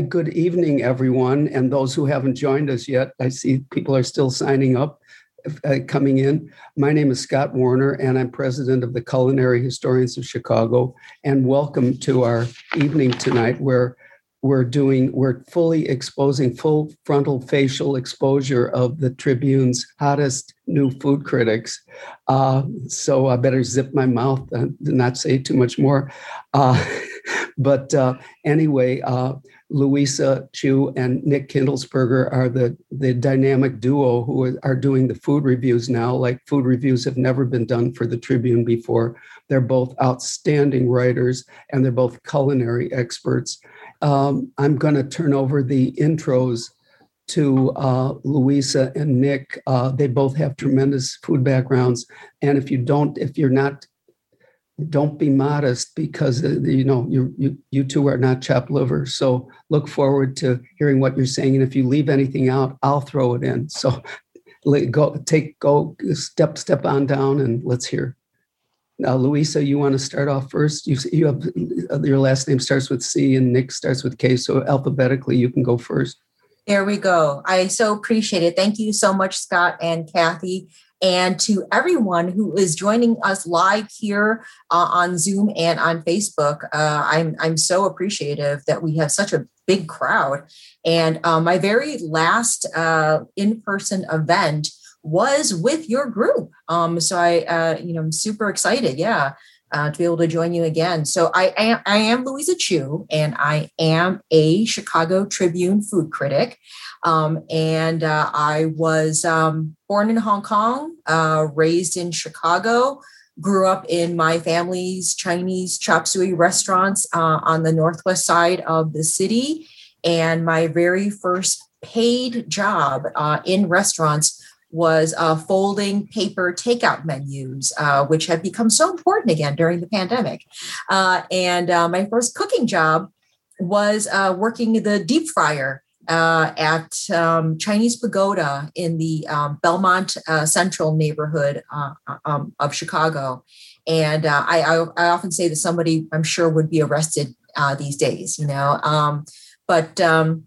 Good evening, everyone, and those who haven't joined us yet. I see people are still signing up, uh, coming in. My name is Scott Warner, and I'm president of the Culinary Historians of Chicago. And welcome to our evening tonight, where we're doing we're fully exposing full frontal facial exposure of the tribune's hottest new food critics uh, so i better zip my mouth and not say too much more uh, but uh, anyway uh, louisa chu and nick Kindelsperger are the, the dynamic duo who are doing the food reviews now like food reviews have never been done for the tribune before they're both outstanding writers and they're both culinary experts um, I'm going to turn over the intros to uh, Louisa and Nick. Uh, they both have tremendous food backgrounds, and if you don't, if you're not, don't be modest because uh, you know you you you two are not chopped liver. So look forward to hearing what you're saying, and if you leave anything out, I'll throw it in. So go take go step step on down and let's hear. Now, Louisa, you want to start off first? You you have your last name starts with C and Nick starts with K, so alphabetically you can go first. There we go. I so appreciate it. Thank you so much, Scott and Kathy, and to everyone who is joining us live here uh, on Zoom and on Facebook. Uh, I'm I'm so appreciative that we have such a big crowd. And uh, my very last uh, in-person event was with your group. Um, so I, uh, you know, I'm super excited. Yeah. Uh, to be able to join you again. So I am, I am Louisa Chu, and I am a Chicago Tribune food critic. Um, and uh, I was um, born in Hong Kong, uh, raised in Chicago, grew up in my family's Chinese chop suey restaurants uh, on the northwest side of the city. And my very first paid job uh, in restaurants was uh, folding paper takeout menus, uh, which have become so important again during the pandemic. Uh, and uh, my first cooking job was uh, working the deep fryer uh, at um, Chinese Pagoda in the um, Belmont Central neighborhood um, of Chicago. And I, I, I, often say that somebody I'm sure would be arrested these days, you know. Um, but um,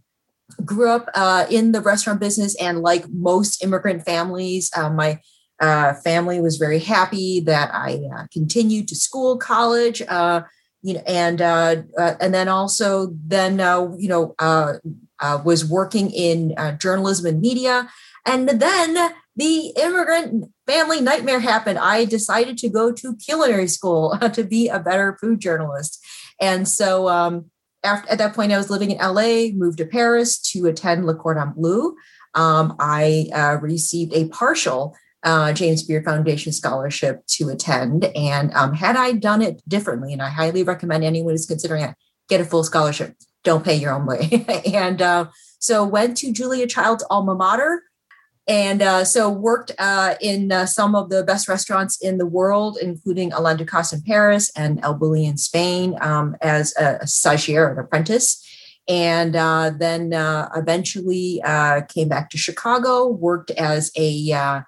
grew up uh, in the restaurant business, and like most immigrant families, uh, my uh, family was very happy that I uh, continued to school, college, uh, you know, and uh, and then also then you know was working in journalism and media, and then the immigrant family nightmare happened. I decided to go to culinary school to be a better food journalist, and so. Um, after, at that point, I was living in LA, moved to Paris to attend Le Cordon Bleu. Um, I uh, received a partial uh, James Beard Foundation scholarship to attend. And um, had I done it differently, and I highly recommend anyone who's considering it, get a full scholarship. Don't pay your own way. and uh, so went to Julia Child's alma mater, and uh, so worked uh, in uh, some of the best restaurants in the world, including Alain Ducasse in Paris and El Bulli in Spain um, as a, a stagiaire, an apprentice. And uh, then uh, eventually uh, came back to Chicago, worked as a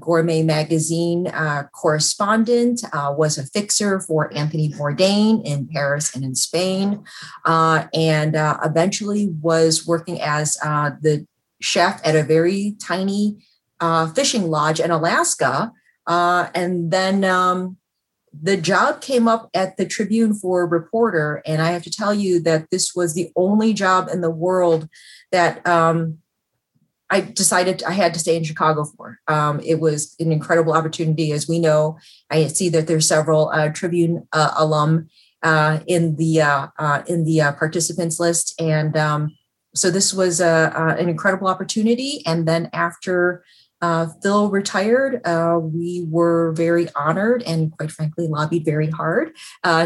gourmet magazine correspondent, was a fixer for Anthony Bourdain in Paris and in Spain, and eventually was working as the chef at a very tiny uh, fishing lodge in Alaska. Uh, and then um, the job came up at the Tribune for a reporter. And I have to tell you that this was the only job in the world that um, I decided I had to stay in Chicago for. Um, it was an incredible opportunity. As we know, I see that there's several uh, Tribune uh, alum uh, in the uh, uh, in the uh, participants list, and um, so this was a, an incredible opportunity. And then after Phil retired, we were very honored and, quite frankly, lobbied very hard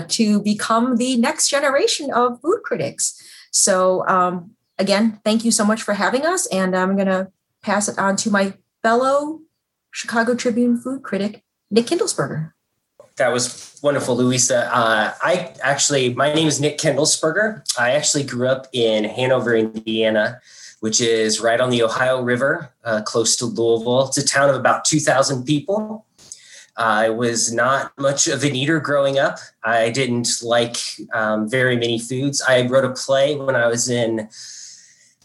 to become the next generation of food critics. So, um, again, thank you so much for having us. And I'm going to pass it on to my fellow Chicago Tribune food critic, Nick Kindelsperger. That was wonderful, Louisa. Uh, I actually, my name is Nick Kindelsperger. I actually grew up in Hanover, Indiana, which is right on the Ohio River, uh, close to Louisville. It's a town of about 2,000 people. I was not much of an eater growing up. I didn't like um, very many foods. I wrote a play when I was in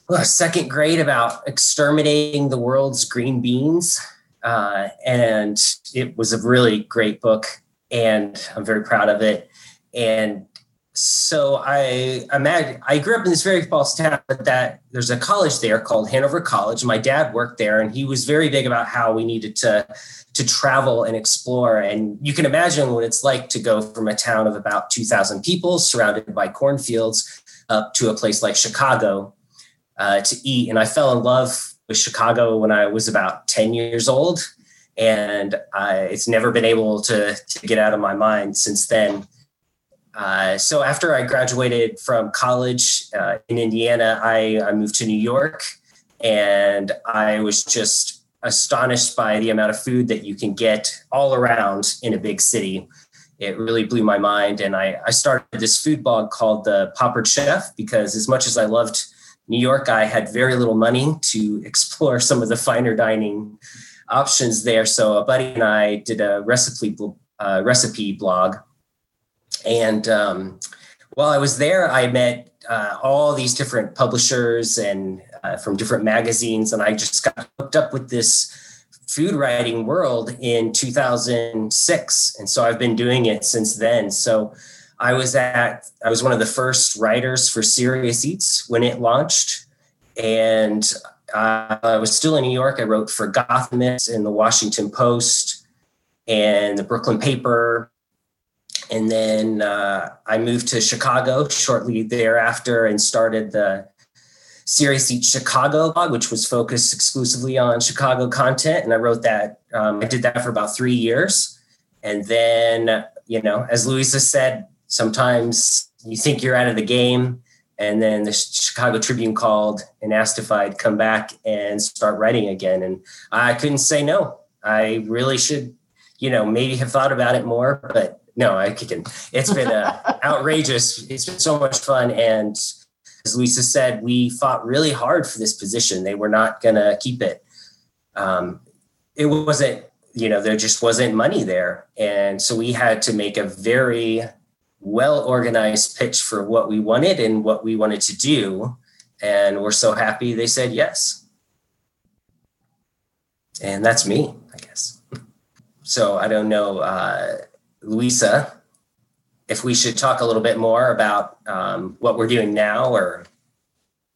well, second grade about exterminating the world's green beans. Uh, and it was a really great book, and I'm very proud of it. And so I imagine I grew up in this very small town, but that there's a college there called Hanover College. My dad worked there, and he was very big about how we needed to to travel and explore. And you can imagine what it's like to go from a town of about 2,000 people surrounded by cornfields up to a place like Chicago uh, to eat. And I fell in love with Chicago when I was about 10 years old, and I, it's never been able to to get out of my mind since then. Uh, so after I graduated from college uh, in Indiana, I, I, moved to New York, and I was just astonished by the amount of food that you can get all around in a big city. It really blew my mind, and I, I started this food blog called the Paupered Chef because as much as I loved New York, I had very little money to explore some of the finer dining options there. So a buddy and I did a recipe uh, recipe blog and um, while I was there, I met uh, all these different publishers and uh, from different magazines, and I just got hooked up with this food writing world in 2006, and so I've been doing it since then. So I was at I was one of the first writers for Serious Eats when it launched, and I was still in New York. I wrote for Gothamist and the Washington Post and the Brooklyn Paper and then uh, I moved to Chicago shortly thereafter and started the Serious Eats Chicago blog, which was focused exclusively on Chicago content. And I wrote that, um, I did that for about three years. And then, you know, as Louisa said, sometimes you think you're out of the game. And then the Chicago Tribune called and asked if I'd come back and start writing again. And I couldn't say no. I really should, you know, maybe have thought about it more, but no, I can. It's been uh, outrageous. It's been so much fun. And as Lisa said, we fought really hard for this position. They were not going to keep it. Um, it wasn't, you know, there just wasn't money there. And so we had to make a very well organized pitch for what we wanted and what we wanted to do. And we're so happy they said yes. And that's me, I guess. So I don't know. Uh, Louisa, if we should talk a little bit more about um, what we're doing now or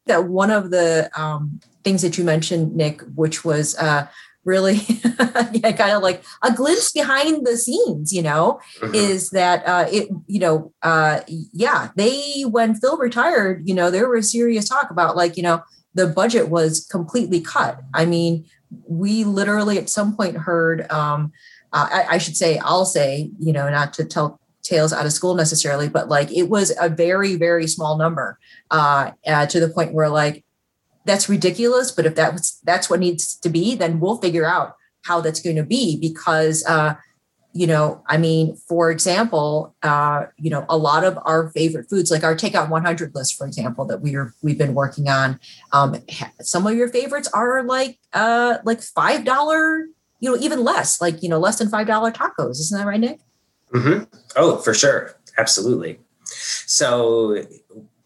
that one of the um, things that you mentioned nick which was uh, really yeah, kind of like a glimpse behind the scenes you know mm-hmm. is that uh, it you know uh, yeah they when phil retired you know there was serious talk about like you know the budget was completely cut i mean we literally at some point heard um, uh, I, I should say, I'll say, you know, not to tell tales out of school necessarily, but like it was a very, very small number uh, uh, to the point where like that's ridiculous. But if that was that's what needs to be, then we'll figure out how that's going to be because uh, you know, I mean, for example, uh, you know, a lot of our favorite foods, like our takeout 100 list, for example, that we're we've been working on, um, some of your favorites are like uh, like five dollar you know, even less, like, you know, less than $5 tacos. Isn't that right, Nick? Mm-hmm. Oh, for sure. Absolutely. So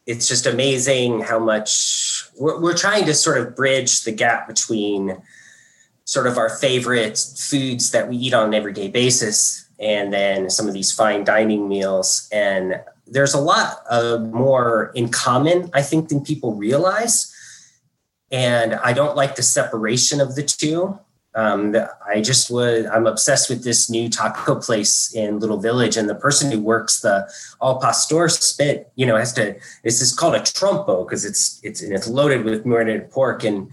it's just amazing how much we're, we're trying to sort of bridge the gap between sort of our favorite foods that we eat on an everyday basis and then some of these fine dining meals. And there's a lot of more in common, I think, than people realize. And I don't like the separation of the two. Um, I just was, I'm obsessed with this new taco place in Little Village. And the person who works the al pastor spit, you know, has to, this is called a trompo because it's, it's, and it's loaded with marinated pork. And,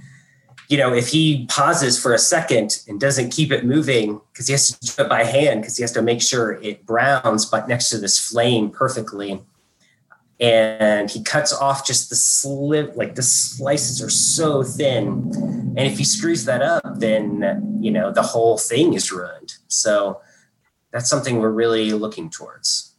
you know, if he pauses for a second and doesn't keep it moving because he has to do it by hand because he has to make sure it browns but next to this flame perfectly and he cuts off just the slip like the slices are so thin. And if he screws that up then you know the whole thing is ruined. So that's something we're really looking towards.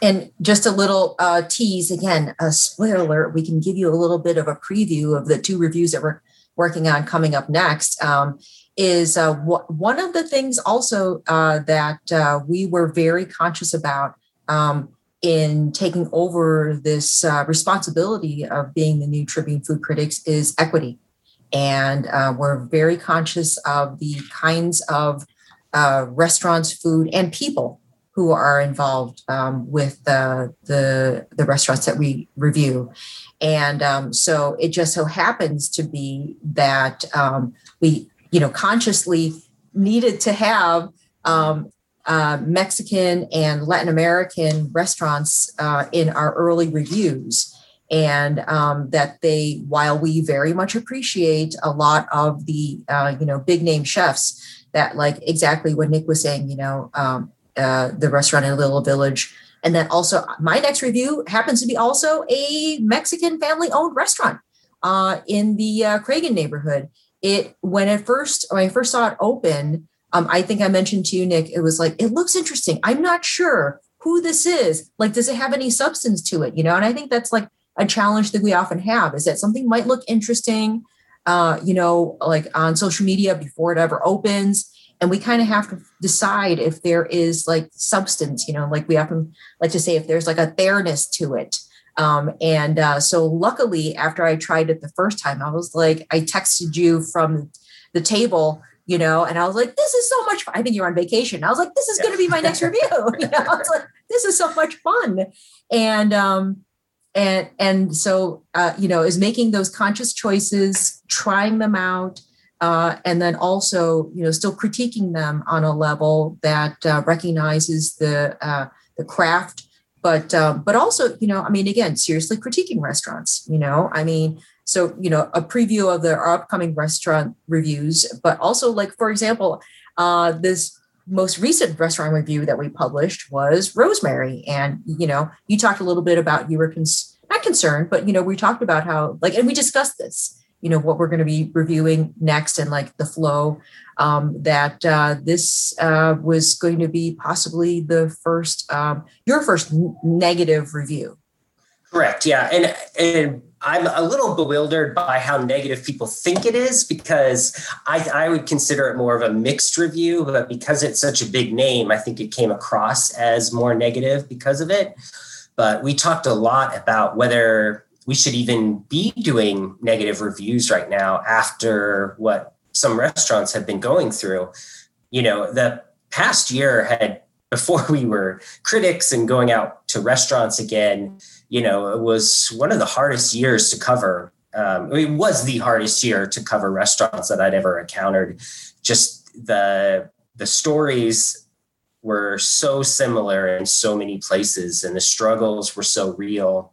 And just a little uh, tease again a spoiler alert we can give you a little bit of a preview of the two reviews that we're working on coming up next um, is uh, one of the things also uh, that uh, we were very conscious about um, in taking over this uh, responsibility of being the new Tribune Food Critics is equity. And uh, we're very conscious of the kinds of uh, restaurants, food, and people who are involved um, with the, the, the restaurants that we review. And um, so it just so happens to be that um, we, you know, consciously needed to have um, uh, Mexican and Latin American restaurants uh, in our early reviews. And um, that they, while we very much appreciate a lot of the, uh, you know, big name chefs, that like exactly what Nick was saying, you know, um, uh, the restaurant in little village. And then also, my next review happens to be also a Mexican family owned restaurant uh, in the uh, Cragin neighborhood. It when it first when I first saw it open, um, I think I mentioned to you, Nick, it was like, it looks interesting. I'm not sure who this is. Like, does it have any substance to it? You know, and I think that's like a challenge that we often have is that something might look interesting, uh, you know, like on social media before it ever opens. And we kind of have to decide if there is like substance, you know, like we often like to say if there's like a fairness to it. Um, and uh, so luckily, after I tried it the first time, I was like, I texted you from the table you know, and I was like, this is so much fun. I think you're on vacation. I was like, this is yeah. going to be my next review. You know, I was like, this is so much fun. And, um, and, and so, uh, you know, is making those conscious choices, trying them out, uh, and then also, you know, still critiquing them on a level that uh, recognizes the, uh, the craft, but, um, but also, you know, I mean, again, seriously critiquing restaurants, you know, I mean, so, you know, a preview of the our upcoming restaurant reviews, but also like, for example, uh, this most recent restaurant review that we published was Rosemary. And, you know, you talked a little bit about you were cons- not concerned, but, you know, we talked about how, like, and we discussed this, you know, what we're going to be reviewing next and like the flow, um, that uh, this uh, was going to be possibly the first, um, your first negative review. Correct. Yeah. And, and I'm a little bewildered by how negative people think it is because I, I, would consider it more of a mixed review, but because it's such a big name, I think it came across as more negative because of it. But we talked a lot about whether we should even be doing negative reviews right now after what some restaurants have been going through. You know, the past year had, before we were critics and going out to restaurants again, you know, it was one of the hardest years to cover. Um, it was the hardest year to cover restaurants that I'd ever encountered. Just the the stories were so similar in so many places, and the struggles were so real.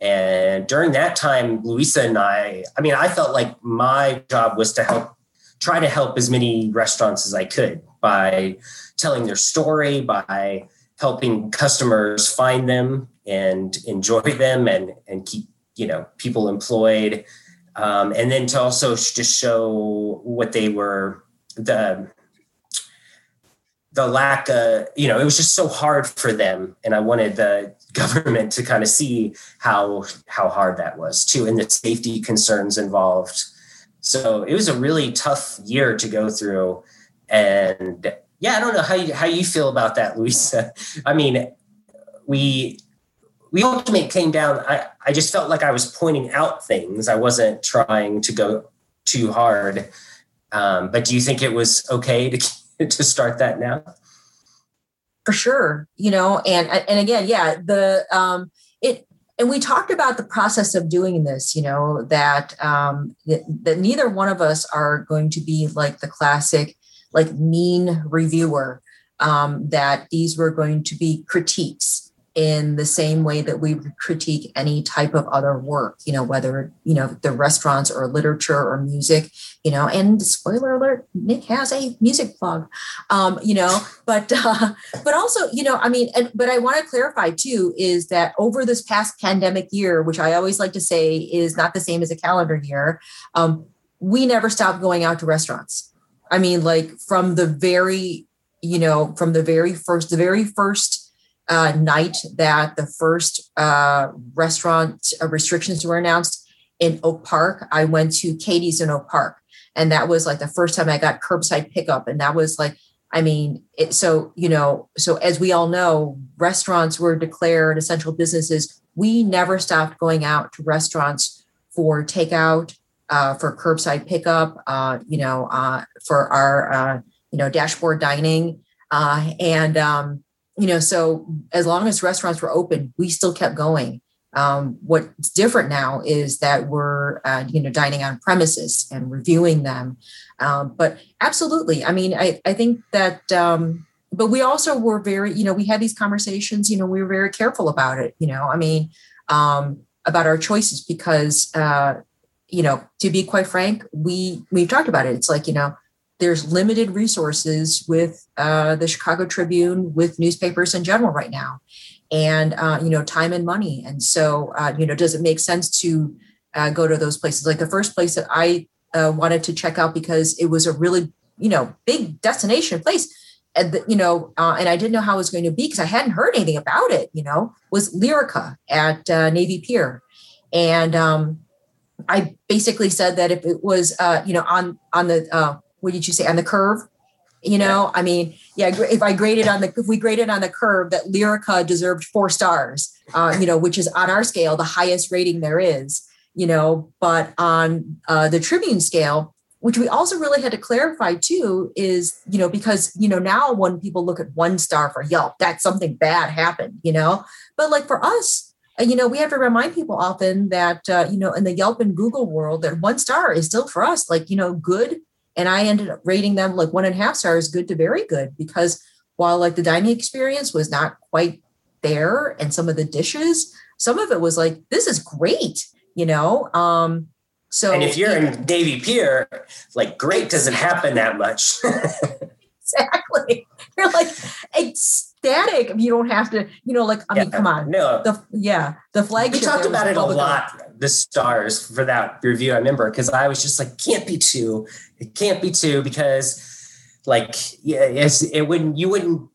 And during that time, Louisa and I, I mean, I felt like my job was to help, try to help as many restaurants as I could by telling their story, by helping customers find them and enjoy them and and keep you know people employed. Um, and then to also just show what they were the the lack of you know it was just so hard for them. And i wanted the government to kind of see how how hard that was too and the safety concerns involved. So it was a really tough year to go through. And yeah i don't know how you how you feel about that louisa i mean we we ultimately came down. I, I just felt like I was pointing out things. I wasn't trying to go too hard. Um, but do you think it was okay to to start that now? For sure, you know, and and again, yeah, the um, it and we talked about the process of doing this. You know that um, that, that neither one of us are going to be like the classic like mean reviewer. Um, that these were going to be critiques in the same way that we would critique any type of other work you know whether you know the restaurants or literature or music you know and spoiler alert nick has a music blog um you know but uh but also you know i mean and but i want to clarify too is that over this past pandemic year which i always like to say is not the same as a calendar year um we never stopped going out to restaurants i mean like from the very you know from the very first the very first uh, night that the first uh, restaurant uh, restrictions were announced in Oak Park, I went to Katie's in Oak Park. and that was like the first time I got curbside pickup, and that was like I mean, it, so you know, so as we all know, restaurants were declared essential businesses. We never stopped going out to restaurants for takeout, uh, for curbside pickup, uh, you know, uh, for our uh, you know dashboard dining, uh, and um, you know, so as long as restaurants were open, we still kept going. Um, what's different now is that we're uh, you know dining on premises and reviewing them um, but absolutely, I mean, I, I think that, um, but we also were very, you know, we had these conversations, you know, we were very careful about it, you know, I mean, um, about our choices because, you know, to be quite frank, we, we've talked about it. It's like, you know, there's limited resources with uh, the Chicago Tribune, with newspapers in general right now, and uh, you know time and money. And so uh, you know, does it make sense to uh, go to those places? Like the first place that I uh, wanted to check out because it was a really you know big destination place and the, you know uh, and i didn't know how it was going to be because i hadn't heard anything about it you know was Lirica at navy pier and um, i basically said that if it was uh, you know on on the uh, what did you say on the curve? You know i mean yeah if i graded on the if we graded on the curve that Lirica deserved four stars uh, you know which is on our scale the highest rating there is you know, but on uh, the Tribune scale, which we also really had to clarify too, is, you know, because, you know, now when people look at one star for Yelp, that's something bad happened, you know, but like for us, uh, you know, we have to remind people often that, uh, you know, in the Yelp and Google world, that one star is still for us, like, you know, good. And I ended up rating them like one and a half stars, good to very good, because while like the dining experience was not quite there and some of the dishes, some of it was like, this is great you know? Um so and if you're in Navy pier like great doesn't happen that much. Exactly. You're like ecstatic you don't have to you know like i yeah, mean come on. no. The yeah the flag we talked about it a lot the stars for that review i remember because i was just like can't be two. It can't be two because like yeah it wouldn't you wouldn't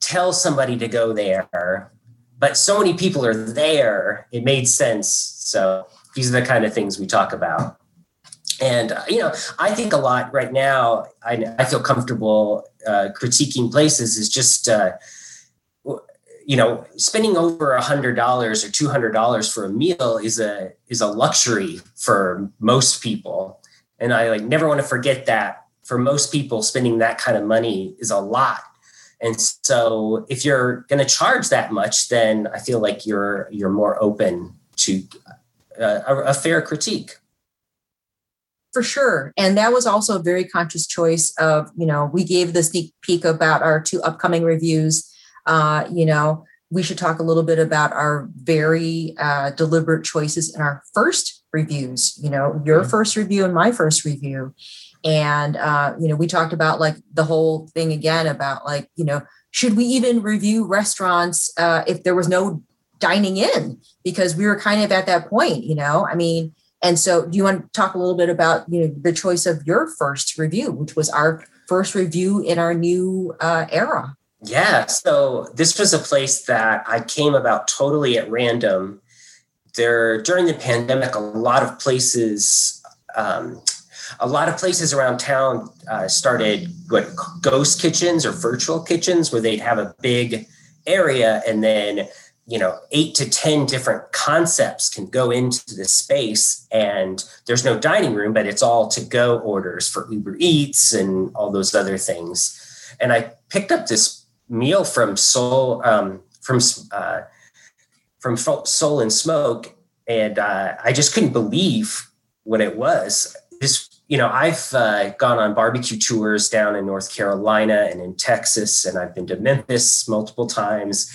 tell somebody to go there but so many people are there. It made sense. So these are the kind of things we talk about. And, uh, you know, I think a lot right now, I, I feel comfortable uh, critiquing places is just, uh, you know, spending over a hundred dollars or two hundred dollars for a meal is a is a luxury for most people, and I like never want to forget that. For most people, spending that kind of money is a lot, and so if you're going to charge that much, then I feel like you're you're more open to uh, a, a fair critique. For sure. And that was also a very conscious choice of you know we gave the sneak peek about our two upcoming reviews uh, you know we should talk a little bit about our very uh, deliberate choices in our first reviews you know your mm-hmm. first review and my first review and uh, you know we talked about like the whole thing again about like you know should we even review restaurants uh, if there was no dining in because we were kind of at that point, you know. I mean, and so do you want to talk a little bit about you know the choice of your first review, which was our first review in our new uh, era? Yeah, so this was a place that I came about totally at random. There during the pandemic, a lot of places. Um, a lot of places around town uh, started what ghost kitchens or virtual kitchens where they'd have a big area and then you know eight to ten different concepts can go into the space and there's no dining room but it's all to go orders for uber eats and all those other things and i picked up this meal from soul um, from uh, from soul and smoke and uh, i just couldn't believe what it was this you know i've uh, gone on barbecue tours down in north carolina and in texas and i've been to memphis multiple times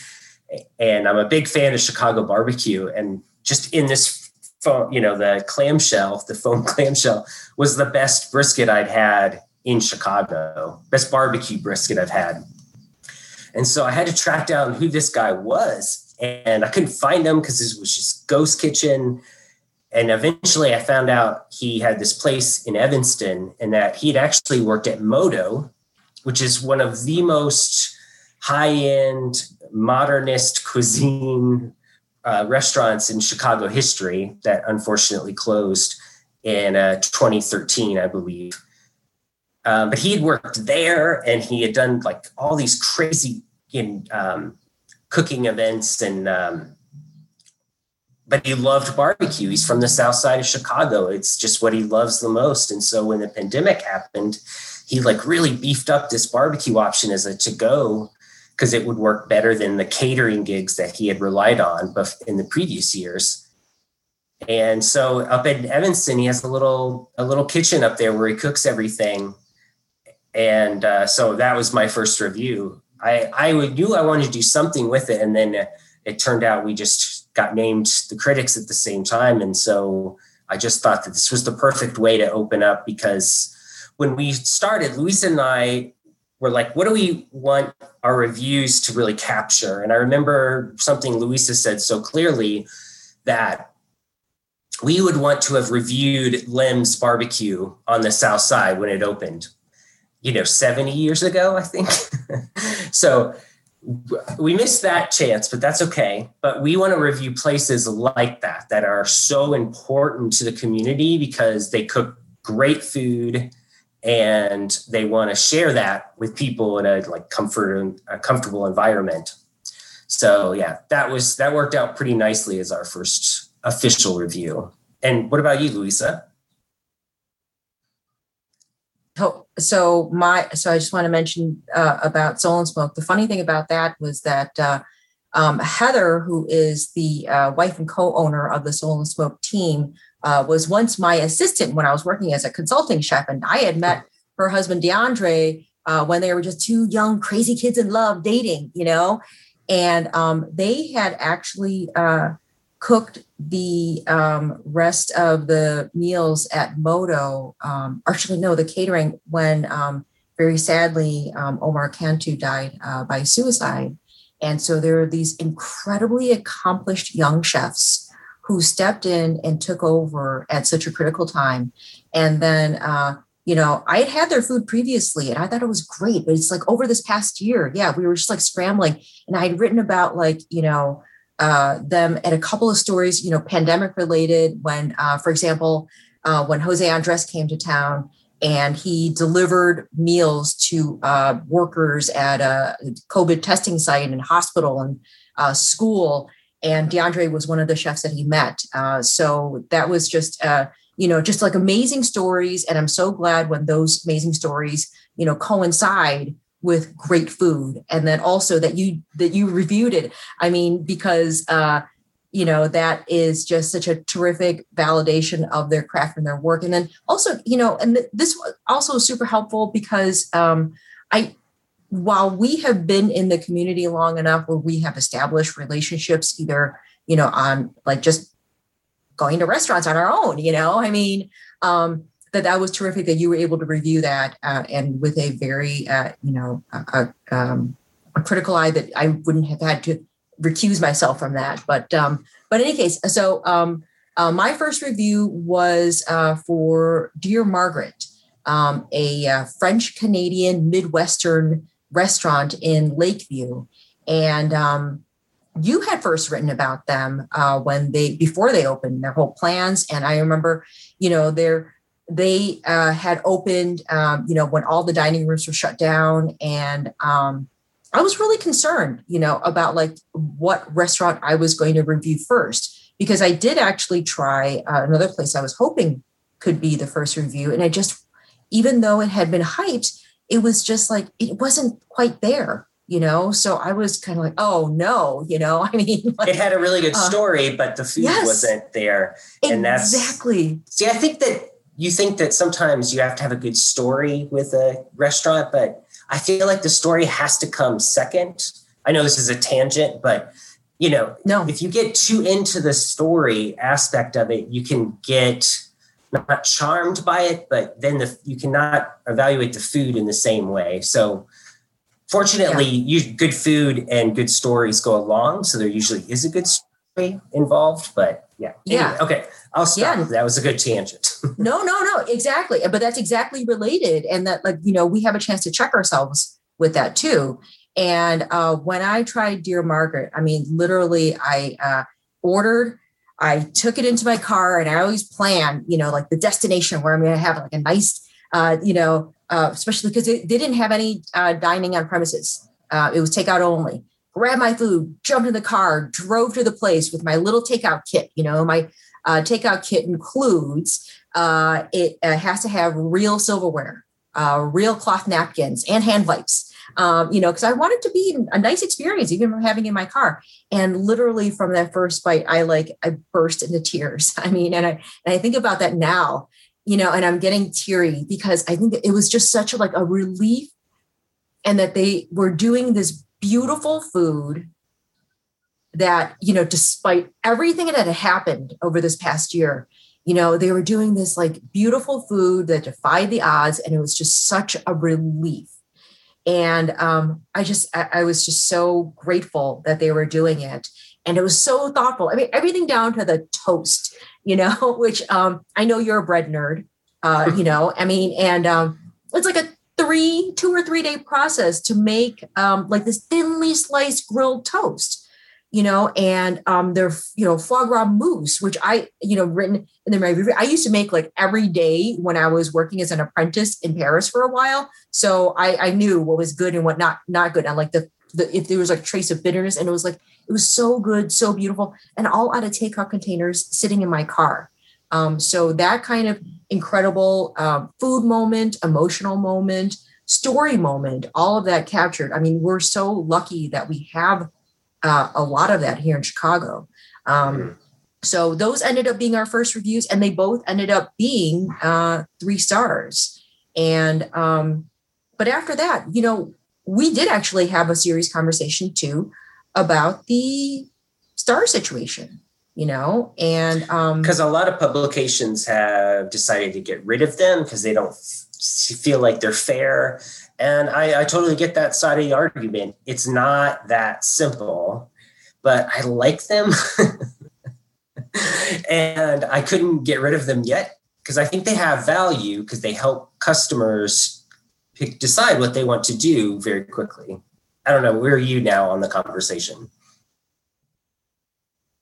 and I'm a big fan of Chicago barbecue. And just in this foam, you know, the clamshell, the foam clamshell was the best brisket I'd had in Chicago, best barbecue brisket I've had. And so I had to track down who this guy was. And I couldn't find him because it was just ghost kitchen. And eventually I found out he had this place in Evanston and that he had actually worked at Moto, which is one of the most high end modernist cuisine uh, restaurants in Chicago history that unfortunately closed. in uh, 2013, I believe. Um, but he had worked there and he had done like all these crazy um, cooking events and um, but he loved barbecue. He's from the south side of Chicago. It's just what he loves the most. And so when the pandemic happened, he like really beefed up this barbecue option as a to go because it would work better than the catering gigs that he had relied on in the previous years. And so up in Evanston, he has a little a little kitchen up there where he cooks everything. And uh, so that was my first review. I I knew I wanted to do something with it, and then it turned out we just got named the critics at the same time, and so I just thought that this was the perfect way to open up because when we started, Luis and I were like, what do we want our reviews to really capture? And I remember something Luisa said so clearly that we would want to have reviewed Lem's barbecue on the South Side when it opened, you know, 70 years ago, I think. so we missed that chance, but that's okay. But we want to review places like that that are so important to the community because they cook great food and they want to share that with people in a like comfort and a comfortable environment. So yeah, that was that worked out pretty nicely as our first official review. And what about you, Louisa? So, my so I just want to mention uh, about Soul and Smoke. The funny thing about that was that uh, um, Heather, who is the uh, wife and co-owner of the Soul and Smoke team, uh, was once my assistant when I was working as a consulting chef, and I had met her husband DeAndre uh, when they were just two young crazy kids in love dating, you know, and um, they had actually uh, cooked the um, rest of the meals at Moto. Um, actually, no, the catering when um, very sadly um, Homaro Cantu died uh, by suicide. And so there are these incredibly accomplished young chefs who stepped in and took over at such a critical time. And then, uh, you know, I had had their food previously and I thought it was great, but it's like over this past year, yeah, we were just like scrambling. And I had written about like, you know, uh, them at a couple of stories, you know, pandemic related. When, uh, for example, uh, when Jose Andres came to town and he delivered meals to uh, workers at a COVID testing site and hospital and uh, school, and DeAndre was one of the chefs that he met. Uh, so that was just, you know, just like amazing stories, and I'm so glad when those amazing stories, you know, coincide with great food. And then also that you that you reviewed it. I mean because uh you know that is just such a terrific validation of their craft and their work. And then also you know and th- this was also super helpful because um i while we have been in the community long enough where we have established relationships either you know on like just going to restaurants on our own you know i mean um that that was terrific that you were able to review that uh, and with a very uh, you know a, um, a, critical eye that I wouldn't have had to recuse myself from that. But um, but in any case, so um, uh, my first review was uh, for Dear Margaret, um, a uh, French Canadian Midwestern restaurant in Lakeview, and um, you had first written about them uh, when they before they opened their whole plans and i remember you know they're they uh, had opened, um, you know, when all the dining rooms were shut down. And um, I was really concerned, you know, about like what restaurant I was going to review first, because I did actually try uh, another place I was hoping could be the first review. And I just, even though it had been hyped, it was just like, it wasn't quite there you know so i was kind of like oh no you know i mean like, it had a really good uh, story uh, but the food yes, wasn't there and that's exactly see i think that you think that sometimes you have to have a good story with a restaurant, but I feel like the story has to come second. I know this is a tangent, but you know, no. if you get too into the story aspect of it, you can get not charmed by it, but then the, you cannot evaluate the food in the same way. So fortunately, yeah. you, good food and good stories go along. So there usually is a good story involved, but yeah. Anyway, yeah. Okay. I'll stop. Yeah. That was a good tangent. no, no, no, exactly. But that's exactly related. And that, like, you know, we have a chance to check ourselves with that too. And uh, when I tried Dear Margaret, I mean, literally, I uh, ordered, I took it into my car and I always plan, you know, like the destination where I'm going to have like a nice, uh, you know, uh, especially because they, didn't have any uh, dining on premises. Uh, it was takeout only. Grabbed my food, jumped in the car, drove to the place with my little takeout kit. You know, my uh, takeout kit includes uh, it uh, has to have real silverware, uh, real cloth napkins, and hand wipes. Um, you know, because I want it to be a nice experience, even from having in my car. And literally from that first bite, I like I burst into tears. I mean, and I and I think about that now, you know, and I'm getting teary because I think it was just such a like a relief, and that they were doing this beautiful food that you know despite everything that had happened over this past year you know they were doing this like beautiful food that defied the odds and it was just such a relief. And um, i just I, I was just so grateful that they were doing it. And it was so thoughtful. I mean everything down to the toast you know which um, i know you're a bread nerd uh, you know i mean and um, it's like a three two or three day process to make um, like this thinly sliced grilled toast you know, and um, their, you know, foie gras mousse, which I, you know, written in the review. I used to make like every day when I was working as an apprentice in Paris for a while. So I, I knew what was good and what not not good. And like the, the if there was like trace of bitterness, and it was like it was so good, so beautiful, and all out of takeout containers sitting in my car. Um, so that kind of incredible um, food moment, emotional moment, story moment, all of that captured. I mean, we're so lucky that we have uh, a lot of that here in Chicago. Um, mm-hmm. so those ended up being our first reviews, and they both ended up being uh, three stars. And um, but after that, you know, we did actually have a serious conversation too about the star situation. You know, and because um, a lot of publications have decided to get rid of them because they don't f- feel like they're fair and I, I totally get that side of the argument. It's not that simple, but I like them. and I couldn't get rid of them yet because I think they have value because they help customers pick, decide what they want to do very quickly. I don't know. Where are you now on the conversation?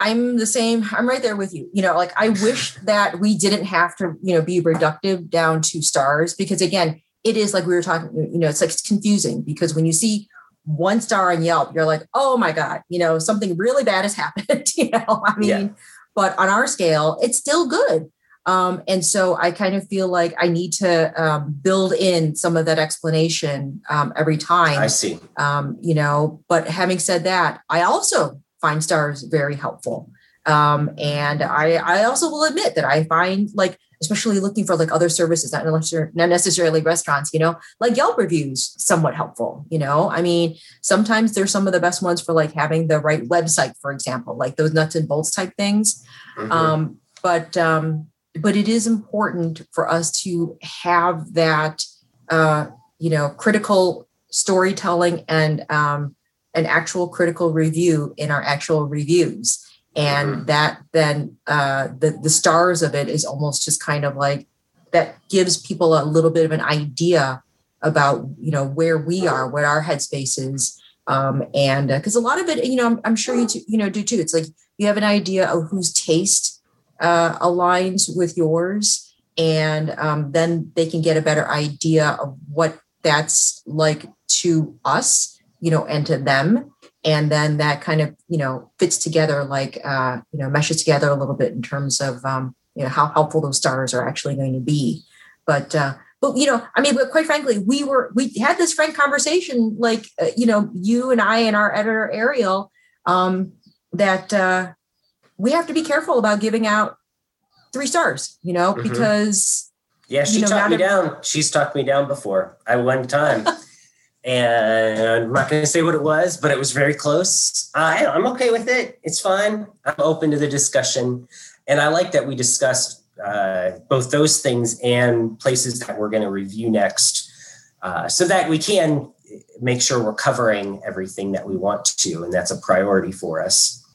I'm the same. I'm right there with you. You know, like I wish that we didn't have to, you know, be reductive down to stars because again, it is like we were talking, you know, it's like it's confusing because when you see one star on Yelp, you're like, oh my God, you know, something really bad has happened. you know, I mean, yeah. but on our scale, it's still good. Um, and so I kind of feel like I need to um, build in some of that explanation um, every time. I see. Um, you know, but having said that, I also find stars very helpful. Um, and I, I also will admit that I find like especially looking for like other services, not necessarily, not necessarily restaurants, you know, like Yelp reviews, somewhat helpful, you know. I mean, sometimes they're some of the best ones for like having the right website, for example, like those nuts and bolts type things. Mm-hmm. Um, but um, but it is important for us to have that uh, you know, critical storytelling and um an actual critical review in our actual reviews and mm-hmm. that then uh, the the stars of it is almost just kind of like that gives people a little bit of an idea about you know where we are, what our headspace is, um, and because uh, a lot of it, you know, I'm, I'm sure you you know do too. It's like you have an idea of whose taste uh, aligns with yours, and um, then they can get a better idea of what that's like to us, you know, and to them and then that kind of you know fits together like uh, you know meshes together a little bit in terms of um, you know how helpful those stars are actually going to be. But uh, but you know i mean but quite frankly we were we had this frank conversation like uh, you know you and i and our editor ariel um, that uh, we have to be careful about giving out three stars you know mm-hmm. because yeah she you know, talked me down. She's talked me down before i one time and I'm not going to say what it was, but it was very close. I, I'm okay with it. It's fine. I'm open to the discussion, and I like that we discussed uh, both those things and places that we're going to review next, uh, so that we can make sure we're covering everything that we want to, and that's a priority for us.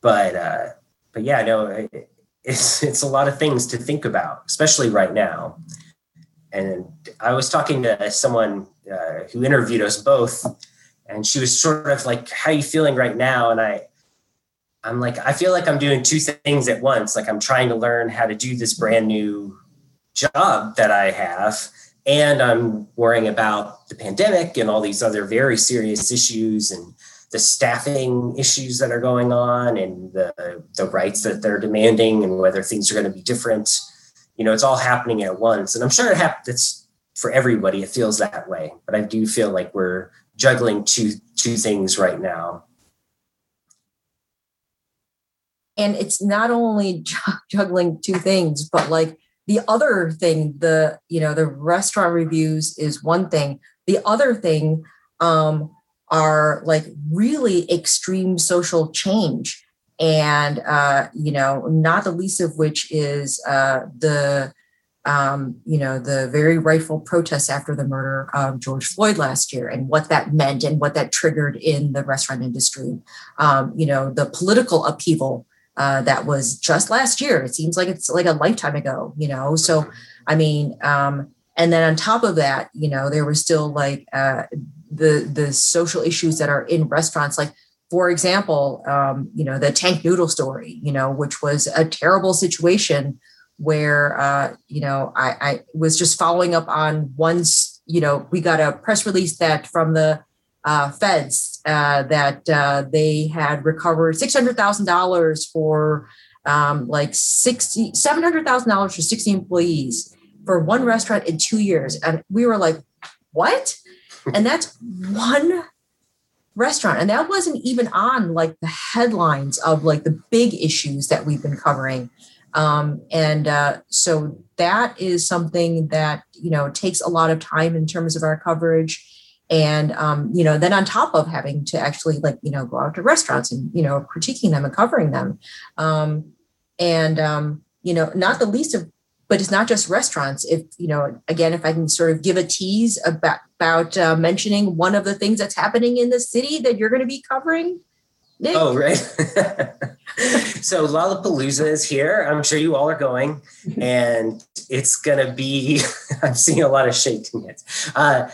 But uh, but yeah, no, it, it's it's a lot of things to think about, especially right now. And I was talking to someone uh, who interviewed us both, and she was sort of like, "How are you feeling right now?" And I, I'm like, I feel like I'm doing two things at once. Like I'm trying to learn how to do this brand new job that I have. And I'm worrying about the pandemic and all these other very serious issues and the staffing issues that are going on and the, the rights that they're demanding and whether things are going to be different. You know, it's all happening at once. And I'm sure it happens for everybody. It feels that way. But I do feel like we're juggling two two things right now and it's not only juggling two things but like the other thing the you know the restaurant reviews is one thing the other thing um are like really extreme social change and uh you know not the least of which is uh the um, you know, the very rightful protests after the murder of George Floyd last year and what that meant and what that triggered in the restaurant industry. Um, you know, the political upheaval uh, that was just last year. It seems like it's like a lifetime ago, you know. So, I mean, um, and then on top of that, you know, there was still like uh, the the social issues that are in restaurants, like for example, um, you know, the tank noodle story, you know, which was a terrible situation where uh, you know I, I was just following up on once you know we got a press release that from the uh, feds uh, that uh, they had recovered six hundred thousand dollars for um, like sixty seven hundred thousand dollars for sixty employees for one restaurant in two years, and we were like, what? And that's one restaurant, and that wasn't even on like the headlines of like the big issues that we've been covering. Um, and uh, so that is something that you know takes a lot of time in terms of our coverage. And um, you know then on top of having to actually like you know go out to restaurants and you know critiquing them and covering them. Um, and um, you know not the least of but it's not just restaurants. If you know again if i can sort of give a tease about about uh, mentioning one of the things that's happening in the city that you're going to be covering Nick? Oh, right. so Lollapalooza is here. I'm sure you all are going, and it's gonna be. I'm seeing a lot of shaking heads. Uh,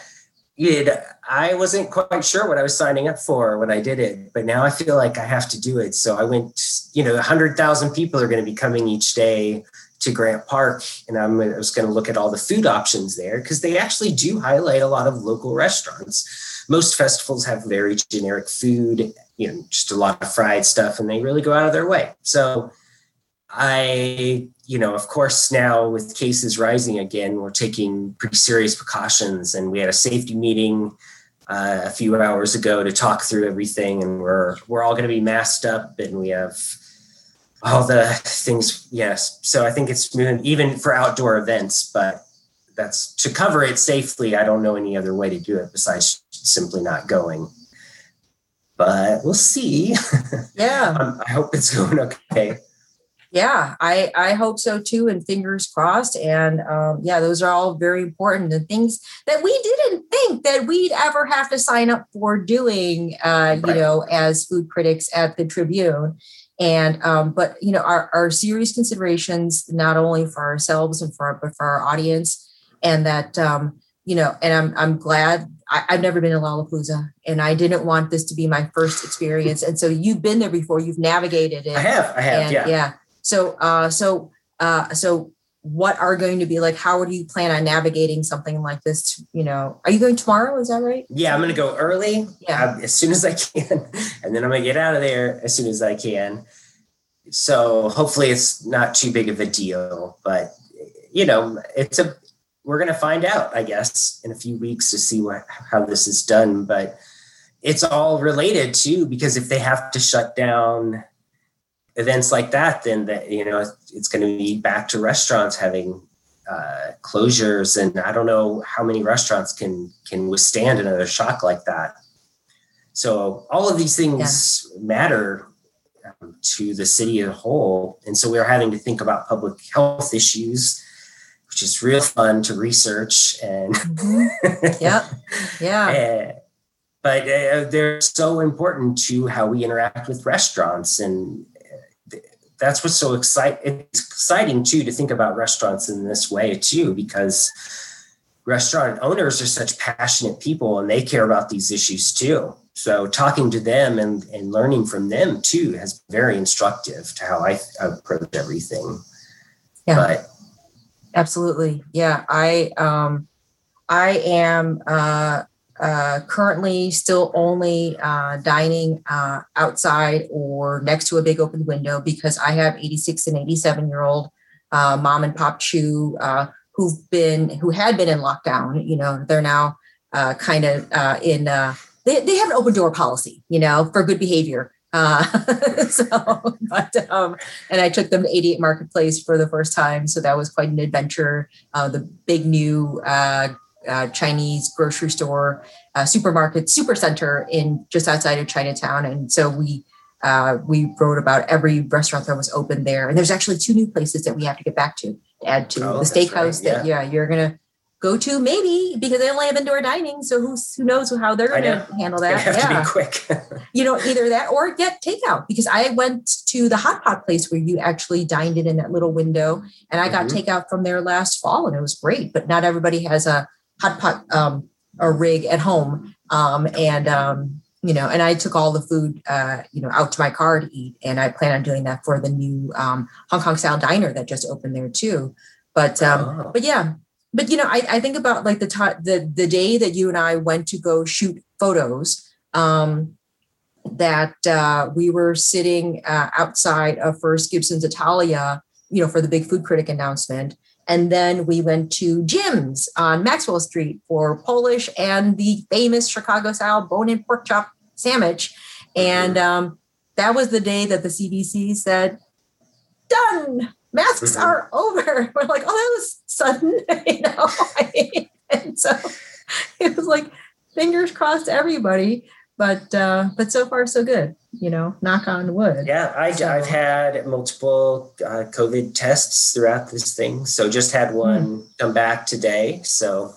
it, I wasn't quite sure what I was signing up for when I did it, but now I feel like I have to do it. So I went. You know, hundred thousand people are going to be coming each day to Grant Park, and I'm, I was going to look at all the food options there because they actually do highlight a lot of local restaurants. Most festivals have very generic food you know just a lot of fried stuff and they really go out of their way. So i you know of course now with cases rising again we're taking pretty serious precautions and we had a safety meeting uh, a few hours ago to talk through everything and we're we're all going to be masked up and we have all the things yes. So i think it's moving even for outdoor events but that's to cover it safely i don't know any other way to do it besides simply not going but we'll see. Yeah. um, I hope it's going okay. Yeah, I I hope so too, and fingers crossed. And um, yeah, those are all very important and things that we didn't think that we'd ever have to sign up for doing. Uh, you right. know, as food critics at the Tribune. And um, but you know, our, our serious considerations not only for ourselves and for our, but for our audience, and that um, you know, and I'm I'm glad I, have never been to Lollapalooza, and I didn't want this to be my first experience. And so you've been there before, you've navigated it. I have, I have, and, yeah, yeah. So, uh, so, uh, so, what are going to be like? How do you plan on navigating something like this? You know, are you going tomorrow? Is that right? Yeah, I'm going to go early, yeah, uh, as soon as I can, and then I'm going to get out of there as soon as I can. So hopefully, it's not too big of a deal, but you know, it's a we're going to find out, I guess, in a few weeks to see what how this is done. But it's all related too, because if they have to shut down events like that, then that you know it's going to be back to restaurants having uh, closures, and I don't know how many restaurants can can withstand another shock like that. So all of these things yeah. matter um, to the city as a whole, and so we're having to think about public health issues is real fun to research and mm-hmm. yeah yeah but uh, they're so important to how we interact with restaurants and uh, that's what's so excite- exciting too to think about restaurants in this way too because restaurant owners are such passionate people and they care about these issues too. So talking to them and, and learning from them too has been very instructive to how I, I approach everything. Yeah. But absolutely. Yeah. I um I am uh uh, currently still only uh, dining uh, outside or next to a big open window because I have 86 and 87 year old uh, mom and pop chew uh, who've been who had been in lockdown. You know, they're now uh, kind of uh, in. they they have an open door policy, you know, for good behavior. so, but um, and I took them to 88 Marketplace for the first time, so that was quite an adventure. Uh, the big new uh, Chinese grocery store, uh, supermarket, super center in just outside of Chinatown. And so we uh, we wrote about every restaurant that was open there. And there's actually two new places that we have to get back to, to add to oh, the steakhouse right. that yeah. yeah you're gonna go to maybe because they only have indoor dining. So who's who knows how they're going to handle that? yeah, be quick. you know, either that or get takeout because I went to the hot pot place where you actually dined in in that little window, and I got mm-hmm. takeout from there last fall, and it was great. But not everybody has a hot pot um, a rig at home. Um, and, um, you know, and I took all the food, uh, you know, out to my car to eat. And I plan on doing that for the new um, Hong Kong style diner that just opened there too. But, um, oh. but yeah, but you know, I, I think about like the time, the, the day that you and I went to go shoot photos, um, that uh, we were sitting uh, outside of First Gibson's Italia, you know, for the big food critic announcement. And then we went to Jim's on Maxwell Street for Polish and the famous Chicago style bone in pork chop sandwich. And um, that was the day that the CDC said, done, masks mm-hmm. are over. We're like, oh, that was sudden, you know. and so it was like fingers crossed, everybody but uh, but so far so good. You know, knock on wood. Yeah, I, so. I've had multiple uh, COVID tests throughout this thing. So just had one mm. come back today. So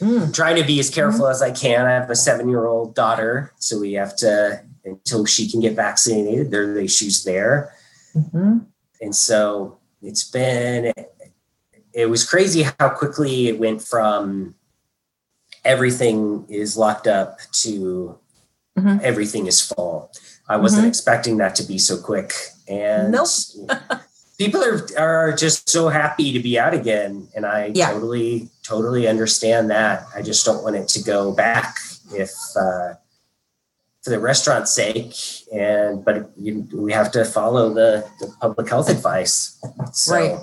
mm. trying to be as careful mm. as I can. I have a seven year old daughter, so we have to until she can get vaccinated. There are the issues there, mm-hmm. and so it's been. It was crazy how quickly it went from everything is locked up to mm-hmm. everything is full. I wasn't mm-hmm. expecting that to be so quick. And nope. people are are just so happy to be out again. And I yeah. totally, totally understand that. I just don't want it to go back if uh, for the restaurant's sake. And but you, we have to follow the, the public health advice. So, right.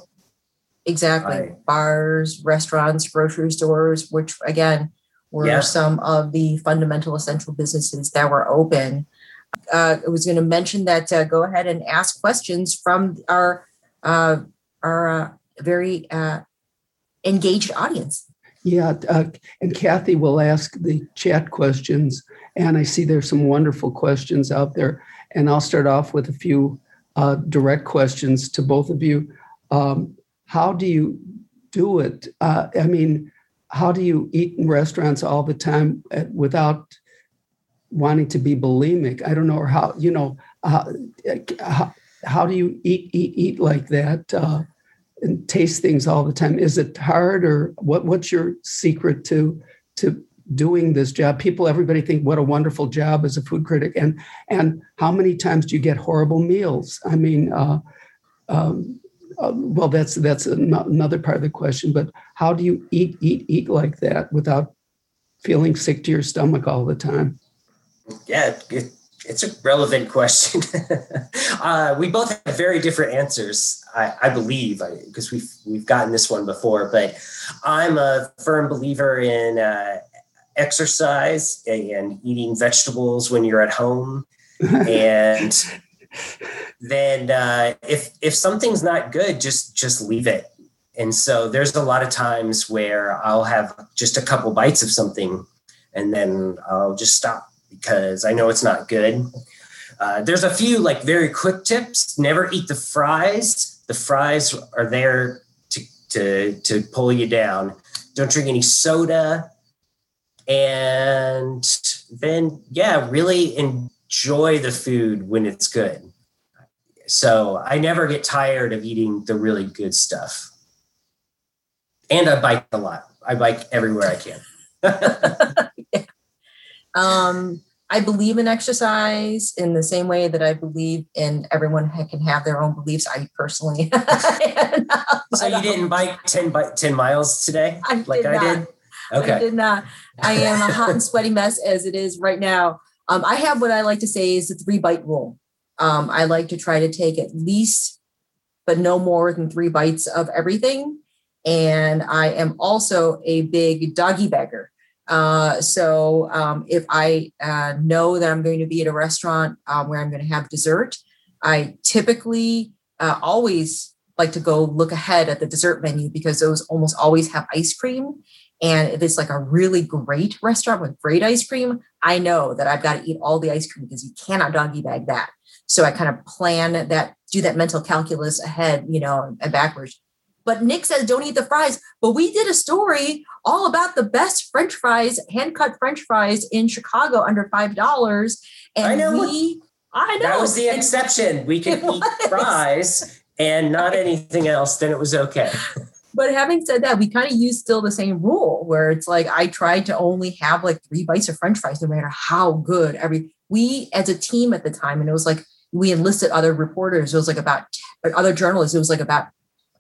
Exactly. I, Bars, restaurants, grocery stores, which again, were yeah. some of the fundamental essential businesses that were open. Uh, I was going to mention that uh, go ahead and ask questions from our uh, our uh, very uh, engaged audience. Yeah, uh, and Kathy will ask the chat questions, and I see there's some wonderful questions out there. And I'll start off with a few direct questions to both of you. Um, how do you do it? I mean, how do you eat in restaurants all the time uh, without wanting to be bulimic? I don't know, or how you know how, how, how do you eat eat eat like that uh, and taste things all the time? Is it hard, or what? What's your secret to to doing this job? People, everybody think what a wonderful job as a food critic, and and how many times do you get horrible meals? I mean. Uh, um, uh, well, that's that's another part of the question. But how do you eat, eat, eat like that without feeling sick to your stomach all the time? Yeah, it, it's a relevant question. uh, we both have very different answers, I, I believe, because we've we've gotten this one before. But I'm a firm believer in uh, exercise and eating vegetables when you're at home, and then uh, if if something's not good, just just leave it. And so there's a lot of times where I'll have just a couple bites of something, and then I'll just stop because I know it's not good. Uh, there's a few like very quick tips. Never eat the fries. The fries are there to to to pull you down. Don't drink any soda. And then yeah, really enjoy the food when it's good. So I never get tired of eating the really good stuff. And I bike a lot. I bike everywhere I can. yeah. Um, I believe in exercise in the same way that I believe in everyone can have their own beliefs. I personally. so you didn't bike 10, by 10 miles today? I like I not. Okay. I did not. I am a hot and sweaty mess as it is right now. Um, I have what I like to say is the three bite rule. Um, I like to try to take at least, but no more than three bites of everything. And I am also a big doggy bagger. Uh, so um, if I uh, know that I'm going to be at a restaurant um, where I'm going to have dessert, I typically uh, always like to go look ahead at the dessert menu because those almost always have ice cream. And if it's like a really great restaurant with great ice cream, I know that I've got to eat all the ice cream because you cannot doggy bag that. So I kind of plan that, do that mental calculus ahead, you know, and backwards. But Nick says don't eat the fries. But we did a story all about the best French fries, hand cut French fries in Chicago under five dollars. And I know. we I know that was the exception. We could eat fries and not anything else, then it was okay. But having said that, we kind of use still the same rule where it's like I tried to only have like three bites of French fries, no matter how good every we as a team at the time, and it was like we enlisted other reporters. It was like about other journalists. It was like about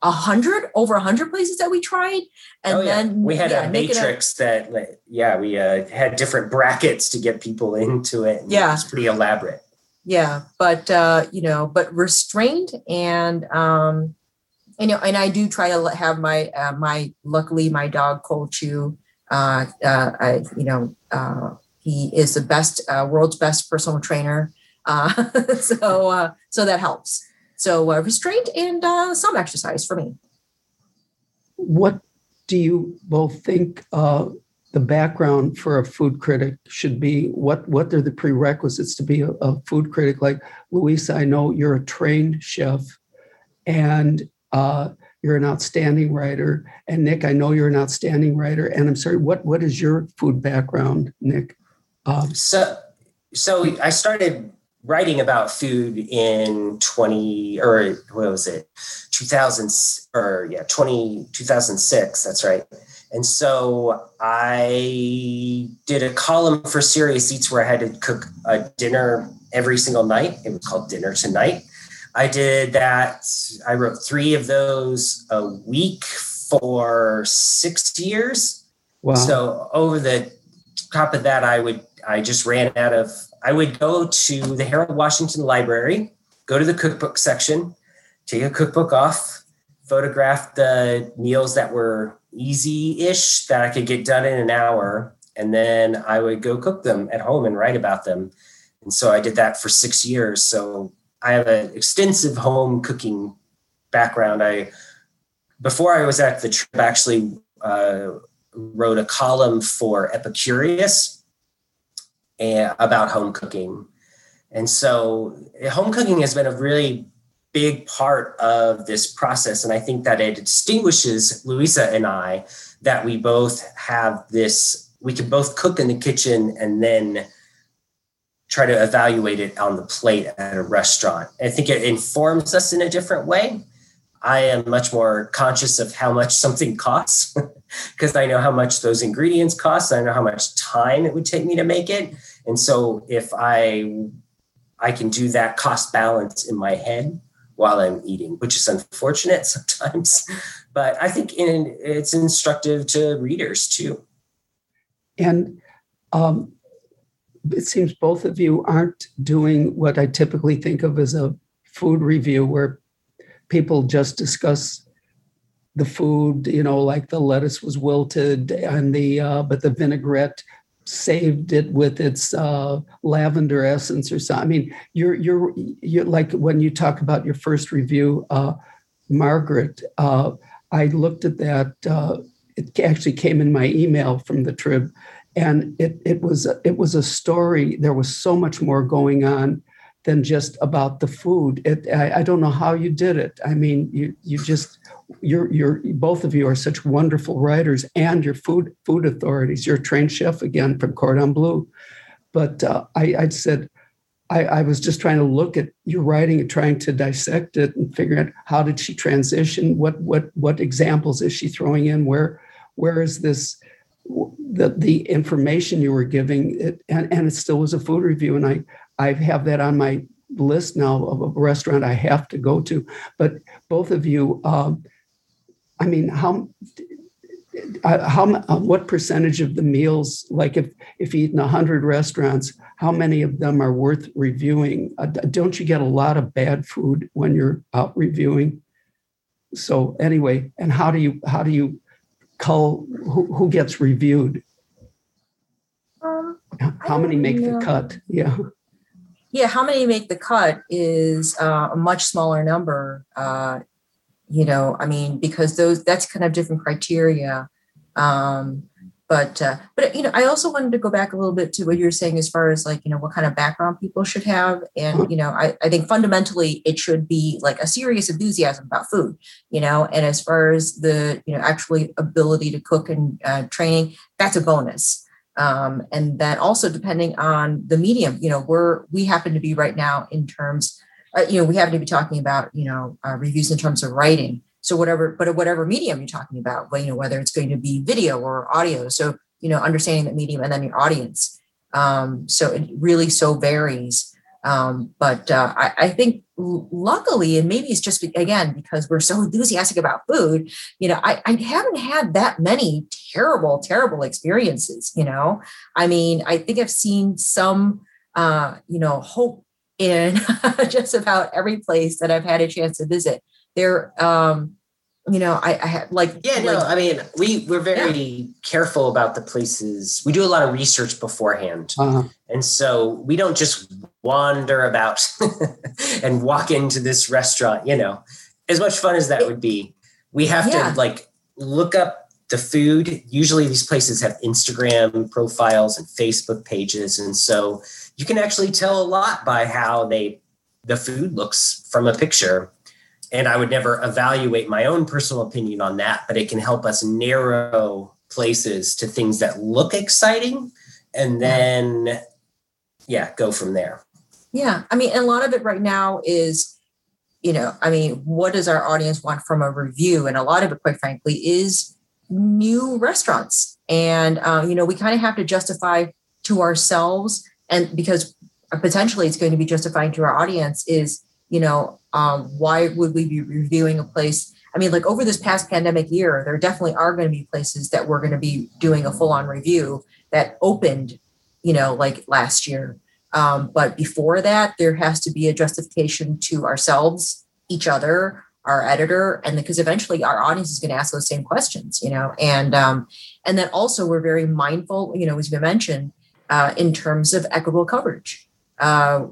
a hundred over a hundred places that we tried, and oh, yeah. then we had yeah, a matrix a, that, yeah, we uh, had different brackets to get people into it. Yeah, it's pretty elaborate. Yeah, but uh, you know, but restrained and um, know, and I do try to have my uh, my luckily my dog Cole Chew, uh, uh, I, you know, uh, he is the best uh, world's best personal trainer. Uh, so uh, so that helps. So restraint and some exercise for me. What do you both think the background for a food critic should be? What what are the prerequisites to be a, a food critic? Like Louisa, I know you're a trained chef, and uh, you're an outstanding writer. And Nick, I know you're an outstanding writer. And I'm sorry, what what is your food background, Nick? Um, so so I started writing about food in 20 or what was it 2000 or yeah 20 2006 that's right and so i did a column for serious eats where i had to cook a dinner every single night it was called dinner tonight i did that i wrote three of those a week for six years wow. so over the top of that i would i just ran out of I would go to the Harold Washington Library, go to the cookbook section, take a cookbook off, photograph the meals that were easy ish that I could get done in an hour. And then I would go cook them at home and write about them. And so I did that for six years. So I have an extensive home cooking background. I, before I was at the trip, actually uh, wrote a column for Epicurious, and, about home cooking. And so home cooking has been a really big part of this process. And I think that it distinguishes Louisa and I that we both have this, we can both cook in the kitchen and then try to evaluate it on the plate at a restaurant. I think it informs us in a different way. I am much more conscious of how much something costs because I know how much those ingredients cost. I know how much time it would take me to make it. And so if I I can do that cost balance in my head while I'm eating, which is unfortunate sometimes, but I think in, it's instructive to readers too. And um, it seems both of you aren't doing what I typically think of as a food review, where people just discuss the food, you know, like the lettuce was wilted and the uh, but the vinaigrette saved it with its uh, lavender essence or something. I mean, you're you're you're like when you talk about your first review, uh, Margaret. Uh, I looked at that. Uh, it actually came in my email from the Trib, and it it was it was a story. There was so much more going on than just about the food. It, I, I don't know how you did it. I mean, you you just you're you're both of you are such wonderful writers and you're food food authorities. You're a trained chef again from Cordon Bleu. But uh, I, I said, I, I was just trying to look at your writing and trying to dissect it and figure out how did she transition? What what what examples is she throwing in? Where where is this the the information you were giving it, and, and it still was a food review and I I have that on my list now of a restaurant I have to go to. But both of you, um, I mean, how uh, how uh, what percentage of the meals, like if if you eat in hundred restaurants, how many of them are worth reviewing? Uh, don't you get a lot of bad food when you're out reviewing? So anyway, and how do you how do you cull who, who gets reviewed? Um, how many make know. the cut? Yeah yeah, how many make the cut is uh, a much smaller number. Uh, you know, I mean, because those that's kind of different criteria. Um, but uh, but you know, I also wanted to go back a little bit to what you were saying as far as like you know what kind of background people should have, and you know, I, I think fundamentally it should be like a serious enthusiasm about food. You know, and as far as the you know actually ability to cook and uh, training, that's a bonus. Um, and then also depending on the medium you know we're we happen to be right now in terms uh, you know we happen to be talking about you know uh, reviews in terms of writing so whatever but whatever medium you're talking about well, you know whether it's going to be video or audio so you know understanding that medium and then your audience um, so it really so varies um, but uh, I, I, think luckily, and maybe it's just again because we're so enthusiastic about food, you know, I, I haven't had that many terrible, terrible experiences. You know, I mean, I think I've seen some, uh, you know, hope in just about every place that I've had a chance to visit. There, um, you know, I, I had like yeah, like, no, I mean, we we're very yeah. careful about the places. We do a lot of research beforehand, uh-huh. and so we don't just wander about and walk into this restaurant. You know, as much fun as that would be, we have yeah. to like look up the food. Usually, these places have Instagram profiles and Facebook pages, and so you can actually tell a lot by how they the food looks from a picture and I would never evaluate my own personal opinion on that, but it can help us narrow places to things that look exciting and then, yeah, go from there. Yeah. I mean, a lot of it right now is, you know, I mean, what does our audience want from a review? And a lot of it, quite frankly, is new restaurants. And, uh, you know, we kind of have to justify to ourselves, and because potentially it's going to be justifying to our audience, is, you know, um, why would we be reviewing a place? I mean, like over this past pandemic year, there definitely are going to be places that we're going to be doing a full on review that opened, you know, like last year. Um, but before that, there has to be a justification to ourselves, each other, our editor, and because eventually our audience is going to ask those same questions, you know, and um, and then also we're very mindful, you know, as you mentioned, uh, in terms of equitable coverage. Uh,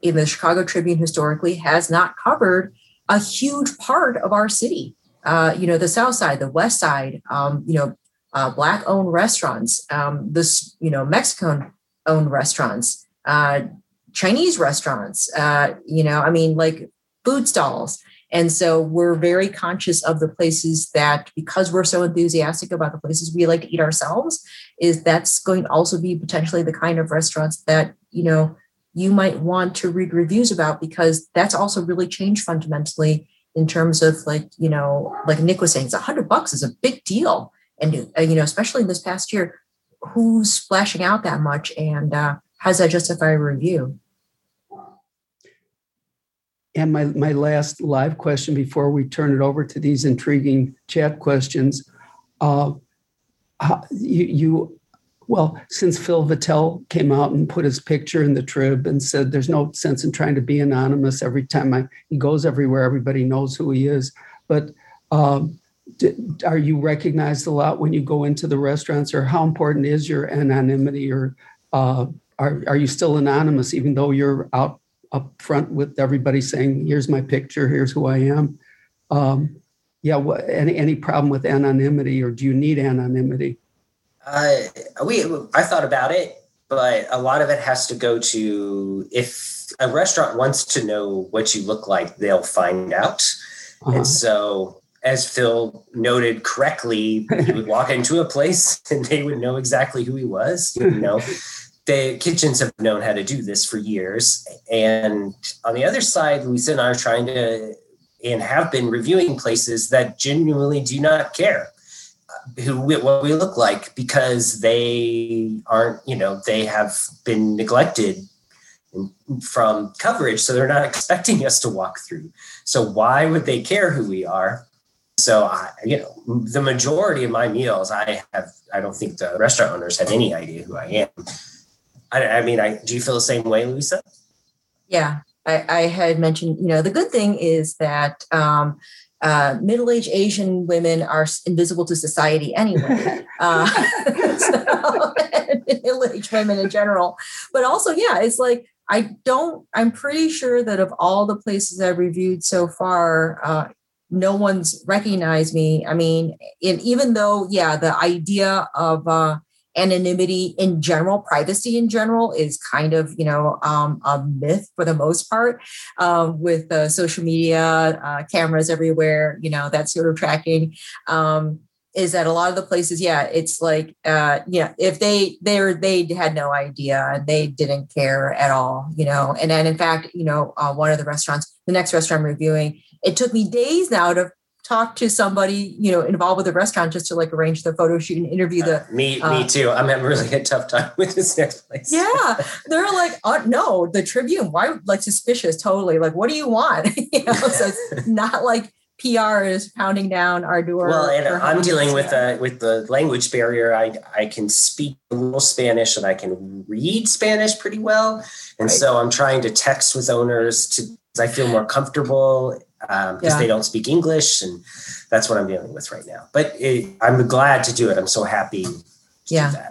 in the Chicago Tribune historically has not covered a huge part of our city. Uh, you know, the South Side, the West Side, um, you know, uh, Black owned restaurants, um, this, you know, Mexican owned restaurants, uh, Chinese restaurants, uh, you know, I mean, like food stalls. And so we're very conscious of the places that, because we're so enthusiastic about the places we like to eat ourselves, is that's going to also be potentially the kind of restaurants that, you know, you might want to read reviews about because that's also really changed fundamentally in terms of like you know like nick was saying it's a hundred bucks is a big deal. And uh, you know especially in this past year who's splashing out that much? And uh, how does that justify a review? And my, my last live question before we turn it over to these intriguing chat questions uh, you, you well, since Phil Vettel came out and put his picture in the trib and said there's no sense in trying to be anonymous every time I, he goes everywhere, everybody knows who he is. But um, are you recognized a lot when you go into the restaurants, or how important is your anonymity, or uh, are are you still anonymous even though you're out up front with everybody saying, "Here's my picture, here's who I am"? Um, yeah, what, any any problem with anonymity, or do you need anonymity? Uh, we I thought about it, but a lot of it has to go to if a restaurant wants to know what you look like, they'll find out. Uh-huh. And so, as Phil noted correctly, he would walk into a place and they would know exactly who he was. You know, the kitchens have known how to do this for years. And on the other side, Lisa and I are trying to and have been reviewing places that genuinely do not care who what we look like because they aren't, you know, they have been neglected from coverage, so they're not expecting us to walk through. So why would they care who we are? So I, you know, the majority of my meals, I have. I don't think the restaurant owners have any idea who I am. I, I mean, I do you feel the same way, Lisa? Yeah, I, I had mentioned. You know, the good thing is that um, uh, middle-aged Asian women are invisible to society anyway. uh, so, middle-aged women in general, but also, yeah, it's like I don't. I'm pretty sure that of all the places I've reviewed so far, uh, no one's recognized me. I mean, and even though, yeah, the idea of uh, anonymity in general, privacy in general, is kind of you know um, a myth for the most part. Um, with uh, social media, uh, cameras everywhere, you know that sort of tracking. Um, is that a lot of the places yeah it's like uh yeah if they they're they had no idea and they didn't care at all you know and then in fact you know uh, one of the restaurants the next restaurant I'm reviewing it took me days now to talk to somebody you know involved with the restaurant just to like arrange the photo shoot and interview the uh, me uh, me too i'm having really a tough time with this next place yeah they're like oh no the tribune why like suspicious totally like what do you want you know so it's not like PR is pounding down our door. Well, and I'm dealing with uh, with the language barrier. I I can speak a little Spanish and I can read Spanish pretty well, and right. so I'm trying to text with owners to I feel more comfortable because um, yeah. they don't speak English, and that's what I'm dealing with right now. But it, I'm glad to do it. I'm so happy. yeah.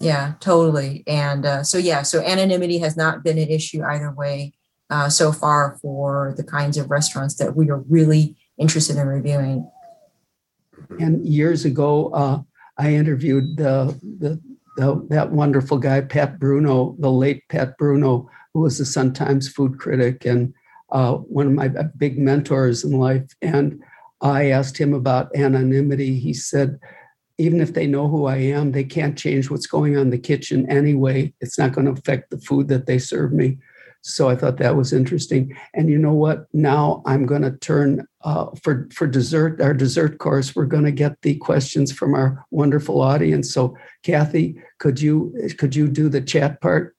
Yeah, totally. And uh, so yeah, so anonymity has not been an issue either way uh, so far for the kinds of restaurants that we are really interested in reviewing. And years ago, uh, I interviewed the, the, the, that wonderful guy, Pat Bruno, the late Pat Bruno, who was a Sun Times food critic and uh, one of my big mentors in life. And I asked him about anonymity. He said, even if they know who I am, they can't change what's going on in the kitchen anyway. It's not going to affect the food that they serve me. So I thought that was interesting. And you know what? Now I'm going to turn uh, for for dessert, our dessert course. We're going to get the questions from our wonderful audience. So Kathy, could you could you do the chat part?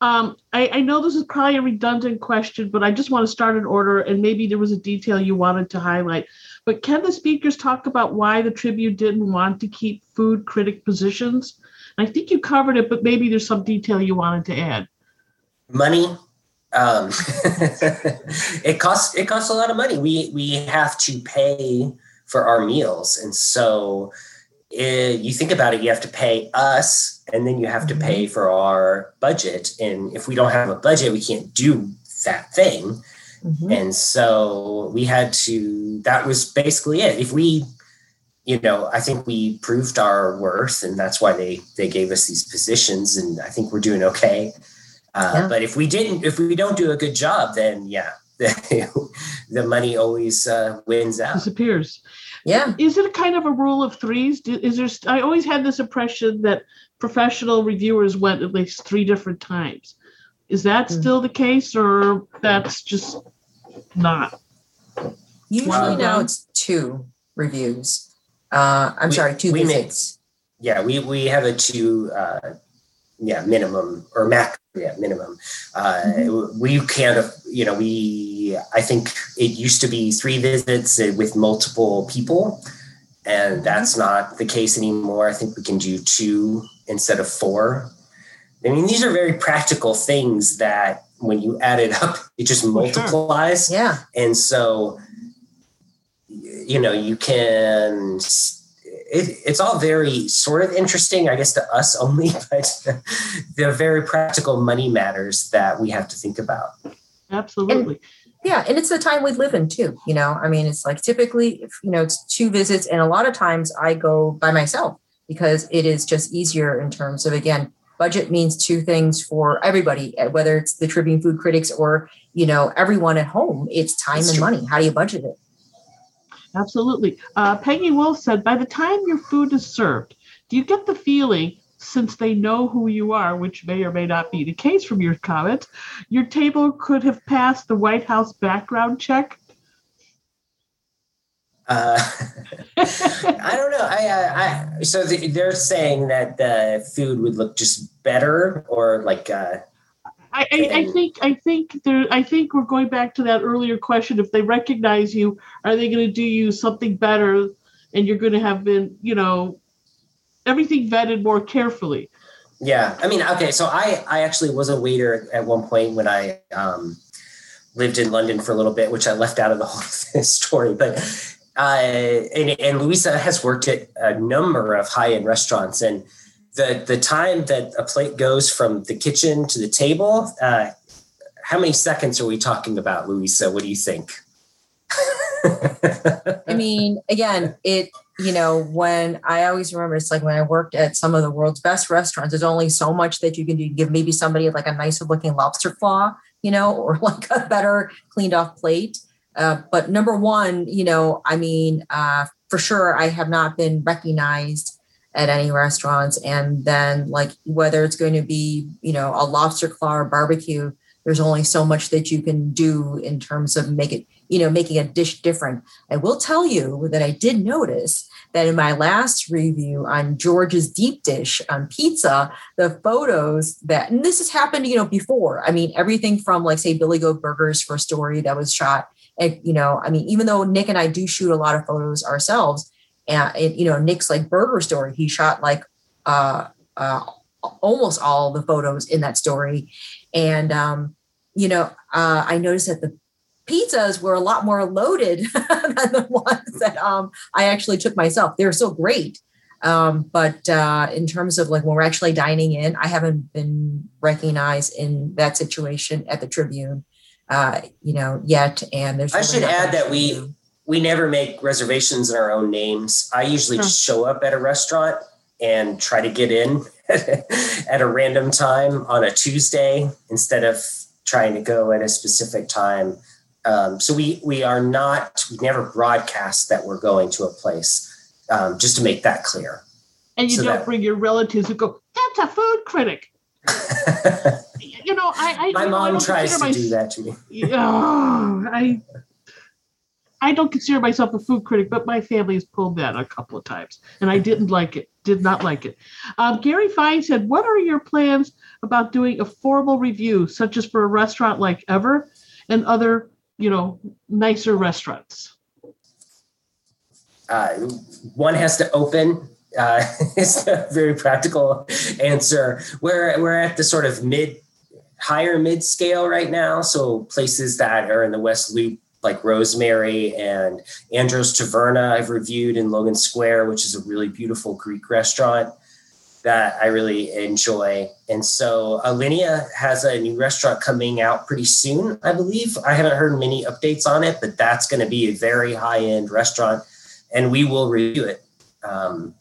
Um, I, I know this is probably a redundant question, but I just want to start in order, and maybe there was a detail you wanted to highlight. But can the speakers talk about why the Tribune didn't want to keep food critic positions? I think you covered it, but maybe there's some detail you wanted to add. Money um, it costs it costs a lot of money. We we have to pay for our meals, and so it, eh, you think about it, you have to pay us, and then you have to pay mm-hmm. for our budget. And if we don't have a budget, we can't do that thing. Mm-hmm. And so we had to. That was basically it. If we you know, I think we proved our worth, and that's why they they gave us these positions, and I think we're doing okay. Uh, yeah. But if we didn't, if we don't do a good job, then yeah, the money always uh, wins out. Disappears. Yeah. Is it a kind of a rule of threes? Is there? I always had this impression that professional reviewers went at least three different times. Is that mm-hmm. still the case, or that's just not? Usually now it's two reviews. Uh, I'm we, sorry, two visits. yeah, we we have a two. Uh, yeah, minimum or max yeah minimum uh, mm-hmm. we can't you know we i think it used to be three visits with multiple people and mm-hmm. that's not the case anymore i think we can do two instead of four i mean these are very practical things that when you add it up it just multiplies sure. yeah and so you know you can it, it's all very sort of interesting, I guess, to us only, but they're very practical money matters that we have to think about. Absolutely. And, yeah, and it's the time we live in too. You know, I mean, it's like typically, if, you know, it's two visits, and a lot of times I go by myself because it is just easier in terms of again, budget means two things for everybody, eh, whether it's the Tribune food critics or you know everyone at home. It's time That's and true. money. How do you budget it? Absolutely. Uh, Peggy Wolf said, by the time your food is served, do you get the feeling since they know who you are, which may or may not be the case from your comments, your table could have passed the White House background check? Uh, I don't know. I, I, I so the, they're saying that the food would look just better, or like. Uh, I, I, I think I think there I think we're going back to that earlier question. If they recognize you, are they going to do you something better, and you're going to have been you know everything vetted more carefully? Yeah, I mean, okay, so I I actually was a waiter at one point when I um, lived in London for a little bit, which I left out of the whole story, but uh, and, and Louisa has worked at a number of high end restaurants, and the the time that a plate goes from the kitchen to the table, uh, how many seconds are we talking about, Louisa? What do you think? I mean, again, it you know when I always remember it's like when I worked at some of the world's best restaurants. There's only so much that you can do. Give maybe somebody like a nicer looking lobster claw, you know, or like a better cleaned off plate. Uh, but number one, you know, I mean, uh, for sure, I have not been recognized at any restaurants. And then, like, whether it's going to be, you know, a lobster claw or barbecue, there's only so much that you can do in terms of make it, you know, making a dish different. I will tell you that I did notice that in my last review on George's deep dish on pizza, the photos that, and this has happened, you know, before. I mean, everything from like, say, Billy Goat Burgers for a story that was shot and, you know, I mean, even though Nick and I do shoot a lot of photos ourselves, and it, you know, Nick's like burger story, he shot like uh, uh, almost all the photos in that story, and um, you know, uh, I noticed that the pizzas were a lot more loaded than the ones that um, I actually took myself. They're so great. Um, but uh, in terms of like when we're actually dining in, I haven't been recognized in that situation at the Tribune uh, you know, yet. And there's. I should add that we we never make reservations in our own names. I usually huh. just show up at a restaurant and try to get in at a random time on a Tuesday instead of trying to go at a specific time. Um, so we we are not we never broadcast that we're going to a place. Um, just to make that clear. And you so don't that, bring your relatives who go, "That's a food critic." you know, I, I my mom I tries to my, do that to me. oh, I I don't consider myself a food critic, but my family has pulled that a couple of times, and I didn't like it. Did not like it. Um, Gary Fine said, "What are your plans about doing a formal review, such as for a restaurant like Ever and other, you know, nicer restaurants?" Uh, one has to open uh, it's a very practical answer. We're we're at the sort of mid, higher mid scale right now. So places that are in the West Loop, like Rosemary and Andros Taverna, I've reviewed in Logan Square, which is a really beautiful Greek restaurant that I really enjoy. And so Alinea has a new restaurant coming out pretty soon, I believe. I haven't heard many updates on it, but that's going to be a very high end restaurant, and we will review it. Um,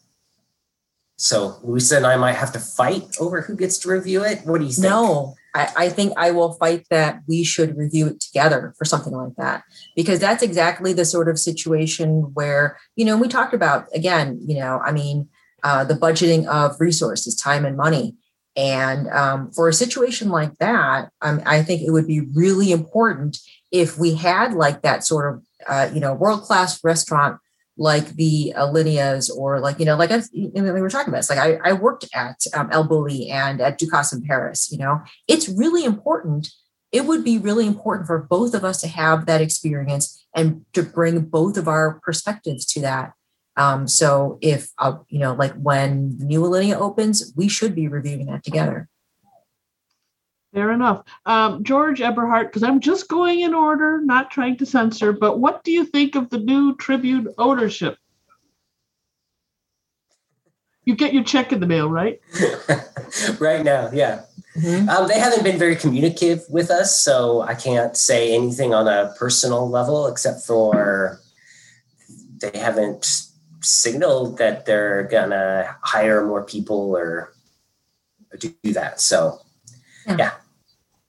so Louisa and I might have to fight over who gets to review it. What do you think? No, I, I, think I will fight that we should review it together for something like that. Because that's exactly the sort of situation where, you know, we talked about again, you know, I mean, uh, the budgeting of resources, time and money. And um, for a situation like that, um, I think it would be really important if we had like that sort of, uh, you know, world class restaurant like the Alineas or like, you know, like I, we were talking about, it's like I, I worked at um, El Bulli and at Ducasse in Paris, you know, it's really important. It would be really important for both of us to have that experience and to bring both of our perspectives to that. Um, so if, uh, you know, like when the new Alinea opens, we should be reviewing that together. Fair enough. Um, George Eberhardt, because I'm just going in order, not trying to censor, but what do you think of the new Tribune ownership? You get your check in the mail, right? right now, yeah. Mm-hmm. Um, they haven't been very communicative with us, so I can't say anything on a personal level except for they haven't signaled that they're gonna hire more people or do that. So yeah.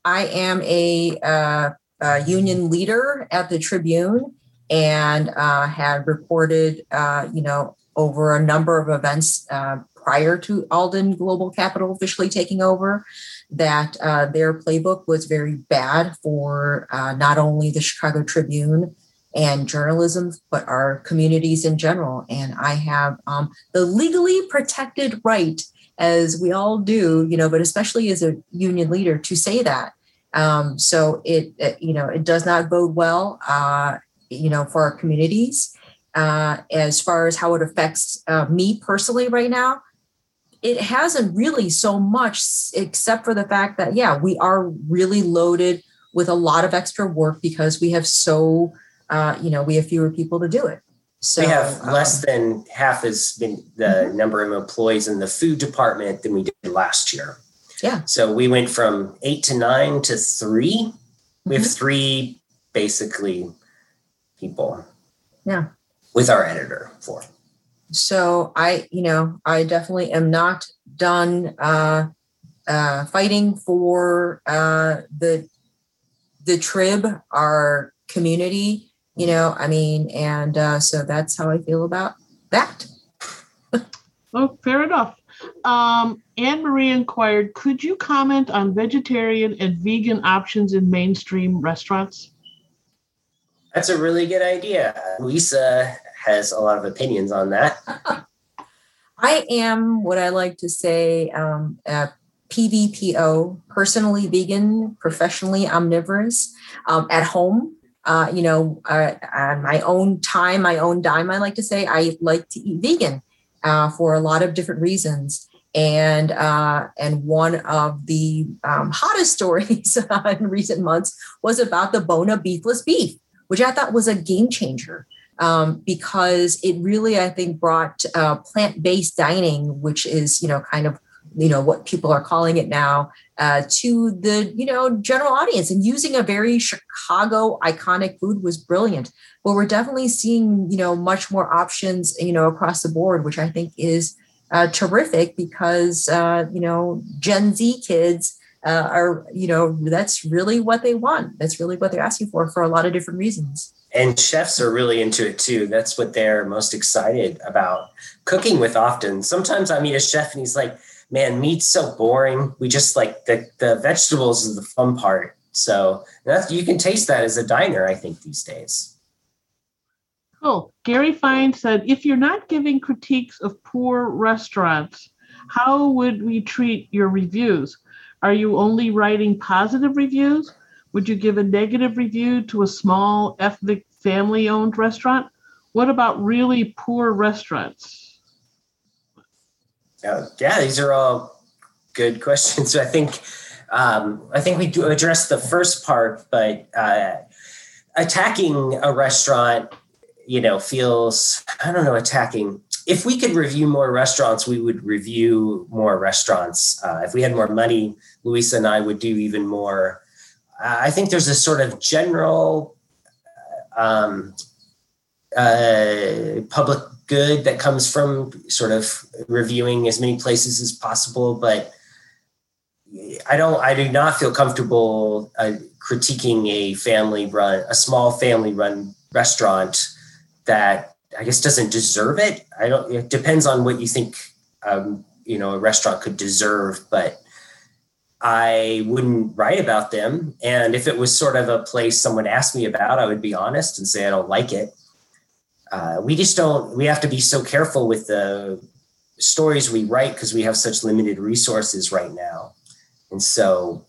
I am a, uh, a, union leader at the Tribune and uh, had reported, uh, you know, over a number of events uh, prior to Alden Global Capital officially taking over, that uh, their playbook was very bad for uh, not only the Chicago Tribune and journalism, but our communities in general. And I have um, the legally protected right, as we all do, you know, but especially as a union leader, to say that. Um, so it, it, you know, it does not bode well, uh, you know, for our communities. Uh, as far as how it affects uh, me personally right now, it hasn't really so much, except for the fact that, yeah, we are really loaded with a lot of extra work because we have so, uh, you know, we have fewer people to do it. So we have um, less than half as been the Mhm. number of employees in the food department than we did last year. Yeah. So we went from eight to nine to 3 We have Mhm. three basically people. Yeah. With our editor for. so i you know i definitely am not done uh uh fighting for uh the the trib our community you know i mean and uh so that's how i feel about that Oh, fair enough. Um, Anne Marie inquired, could you comment on vegetarian and vegan options in mainstream restaurants? That's a really good idea. Lisa has a lot of opinions on that. i am what i like to say um uh, pvpo personally vegan professionally omnivorous um, at home uh, you know uh, on my own time my own dime i like to say. I like to eat vegan uh, for a lot of different reasons. And uh, and one of the um, hottest stories in recent months was about the bona beefless beef which i thought was a game changer. Um, because it really, I think, brought uh, plant-based dining, which is you know kind of you know what people are calling it now, uh, to the you know general audience. And using a very Chicago iconic food was brilliant. But we're definitely seeing you know much more options you know across the board, which I think is uh, terrific because uh, you know Gen Z kids. Uh, are you know that's really what they want that's really what they're asking for for a lot of different reasons And chefs are really into it too. That's what they're most excited about cooking with often. Sometimes I meet a chef and he's like, man, meat's so boring. We just like the, the vegetables is the fun part. So that's, you can taste that as a diner, I think, these days. Cool. Gary Fine said, if you're not giving critiques of poor restaurants, how would we treat your reviews? Are you only writing positive reviews? Would you give a negative review to a small ethnic family owned restaurant? What about really poor restaurants? Uh, yeah, these are all good questions. I think um, I think we do address the first part, but uh, attacking a restaurant, you know, feels I don't know attacking. If we could review more restaurants, we would review more restaurants. Uh, if we had more money, Luisa and I would do even more. Uh, I think there's a sort of general um, uh, public good that comes from sort of reviewing as many places as possible but i don't i do not feel comfortable uh, critiquing a family run a small family run restaurant that i guess doesn't deserve it. I don't it depends on what you think um, you know a restaurant could deserve but i wouldn't write about them. And if it was sort of a place someone asked me about i would be honest and say i don't like it uh, we just don't we have to be so careful with the stories we write because we have such limited resources right now. And so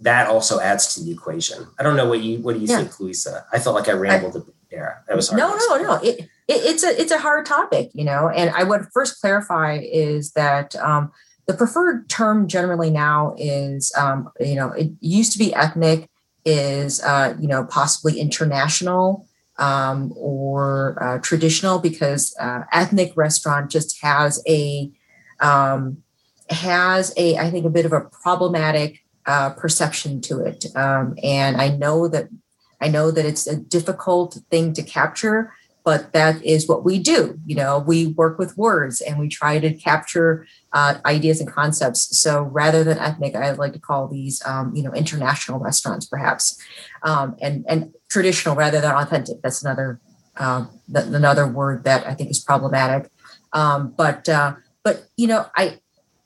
that also adds to the equation. I don't know what you what do you Yeah. think louisa? I felt like i rambled a bit there. That was hard no no no. it, it it's a it's a hard topic you know and i would first clarify is that um, the preferred term generally now is um, you know it used to be ethnic is uh, you know possibly international um, or uh, traditional because uh, ethnic restaurant just has a um, has a i think a bit of a problematic uh, perception to it. Um, and i know that I know that it's a difficult thing to capture, but that is what we do. You know, we work with words and we try to capture uh, ideas and concepts. So rather than ethnic, I like to call these, um, you know, international restaurants, perhaps, um, and and traditional rather than authentic. That's another um, th- another word that I think is problematic. Um, but uh, but you know, I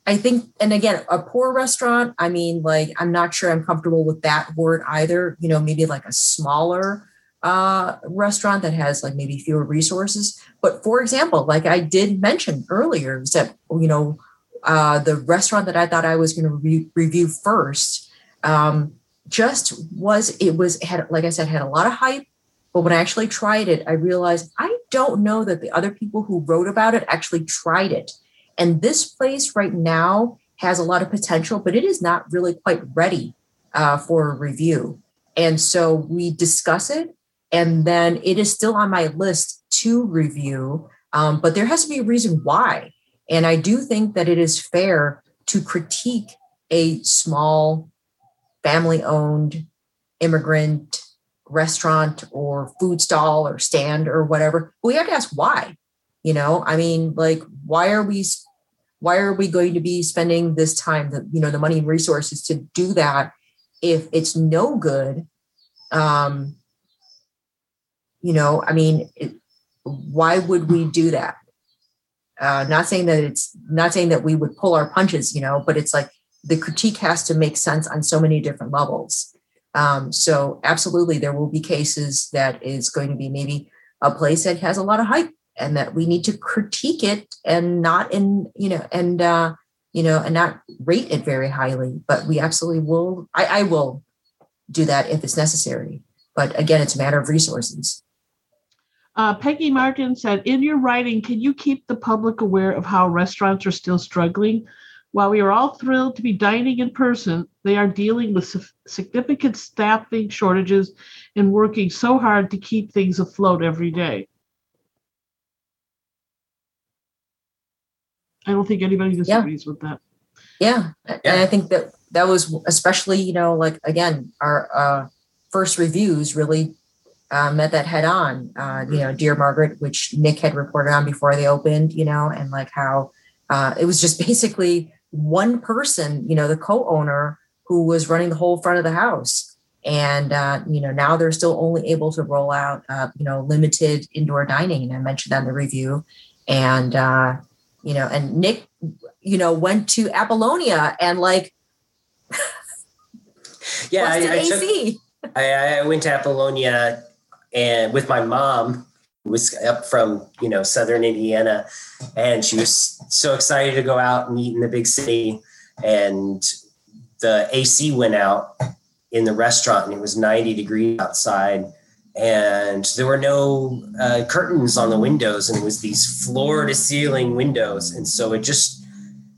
I think, and again, a poor restaurant, I mean, like, I'm not sure I'm comfortable with that word either. You know, maybe like a smaller uh, restaurant that has like maybe fewer resources. But for example, like I did mention earlier, is that, you know, uh, the restaurant that I thought I was going to re- review first um, just was, it was, had, like I said, had a lot of hype. But when I actually tried it, I realized I don't know that the other people who wrote about it actually tried it and this place right now has a lot of potential, but it is not really quite ready uh, for review. And so we discuss it, and then it is still on my list to review. Um, but there has to be a reason why. And I do think that it is fair to critique a small, family owned immigrant restaurant or food stall or stand or whatever. We have to ask why. You know, I mean, like, why are we why are we going to be spending this time the you know the money and resources to do that if it's no good um you know i mean it, why would we do that? Uh not saying that it's not saying that we would pull our punches you know but it's like the critique has to make sense on so many different levels. Um so absolutely there will be cases that is going to be maybe a place that has a lot of hype and that we need to critique it and not in you know and uh you know and not rate it very highly but we absolutely will i, I will do that if it's necessary. But again it's a matter of resources uh, Peggy Martin said, in your writing, can you keep the public aware of how restaurants are still struggling? While we are all thrilled to be dining in person, they are dealing with significant staffing shortages and working so hard to keep things afloat every day. I don't think anybody disagrees yeah. with that. Yeah. yeah. And I think that that was especially, you know, like again, our uh, first reviews really uh, met that head on. Uh, you know, Dear Margaret, which Nick had reported on before they opened, you know, and like how uh, it was just basically one person, you know, the co-owner who was running the whole front of the house. And uh, you know, now they're still only able to roll out, uh, you know, limited indoor dining. And I mentioned that in the review. And uh, you know, and Nick, you know, went to Apollonia and like, yeah, I, I, took, I, I, went to Apollonia and with my mom, who was up from you know southern Indiana, and she was so excited to go out and eat in the big city, and the AC went out in the restaurant and it was 90 degrees outside and there were no uh, curtains on the windows and it was these floor to ceiling windows and so it just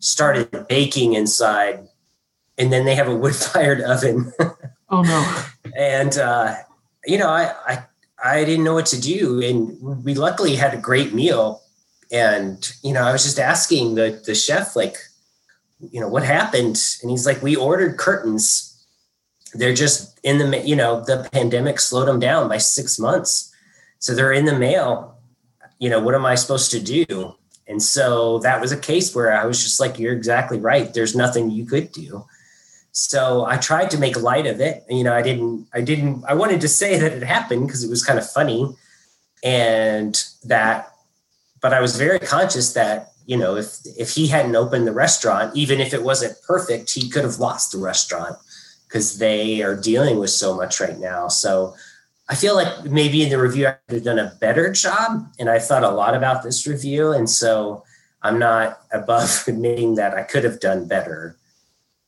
started baking inside and then they have a wood fired oven. Oh no. And uh, you know I, I i didn't know what to do. And we luckily had a great meal. And you know i was just asking the the chef like you know what happened? And he's like we ordered curtains. They're just in the you know the pandemic slowed them down by six months. So they're in the mail. You know what am i supposed to do? And so that was a case where i was just like you're exactly right. There's nothing you could do so i tried to make light of it you know i didn't i didn't i wanted to say that it happened because it was kind of funny and that but i was very conscious that you know if if he hadn't opened the restaurant even if it wasn't perfect he could have lost the restaurant because they are dealing with so much right now. So I feel like maybe in the review I could have done a better job. And I thought a lot about this review. And so I'm not above admitting that I could have done better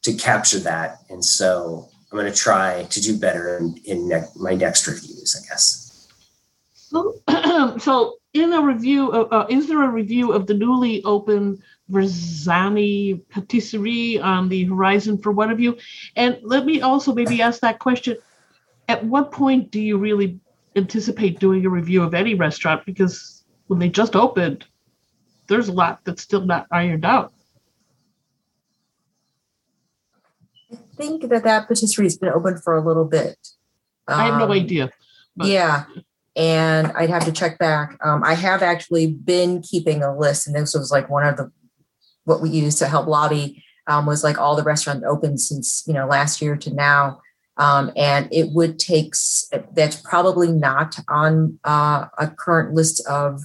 to capture that. And so I'm going to try to do better in, in ne- my next reviews, I guess. So, so in a review, uh, uh, is there a review of the newly opened Verzenay patisserie on the horizon for one of you? And let me also maybe ask that question. At what point do you really anticipate doing a review of any restaurant? Because when they just opened, there's a lot that's still not ironed out. Think that that patisserie has been open for a little bit. Um, I have no um, idea. But. Yeah and I'd have to check back. Um, I have actually been keeping a list, and this was like one of the what we used to help lobby um, was like all the restaurants open since you know last year to now um, and it would take that's probably not on uh, a current list of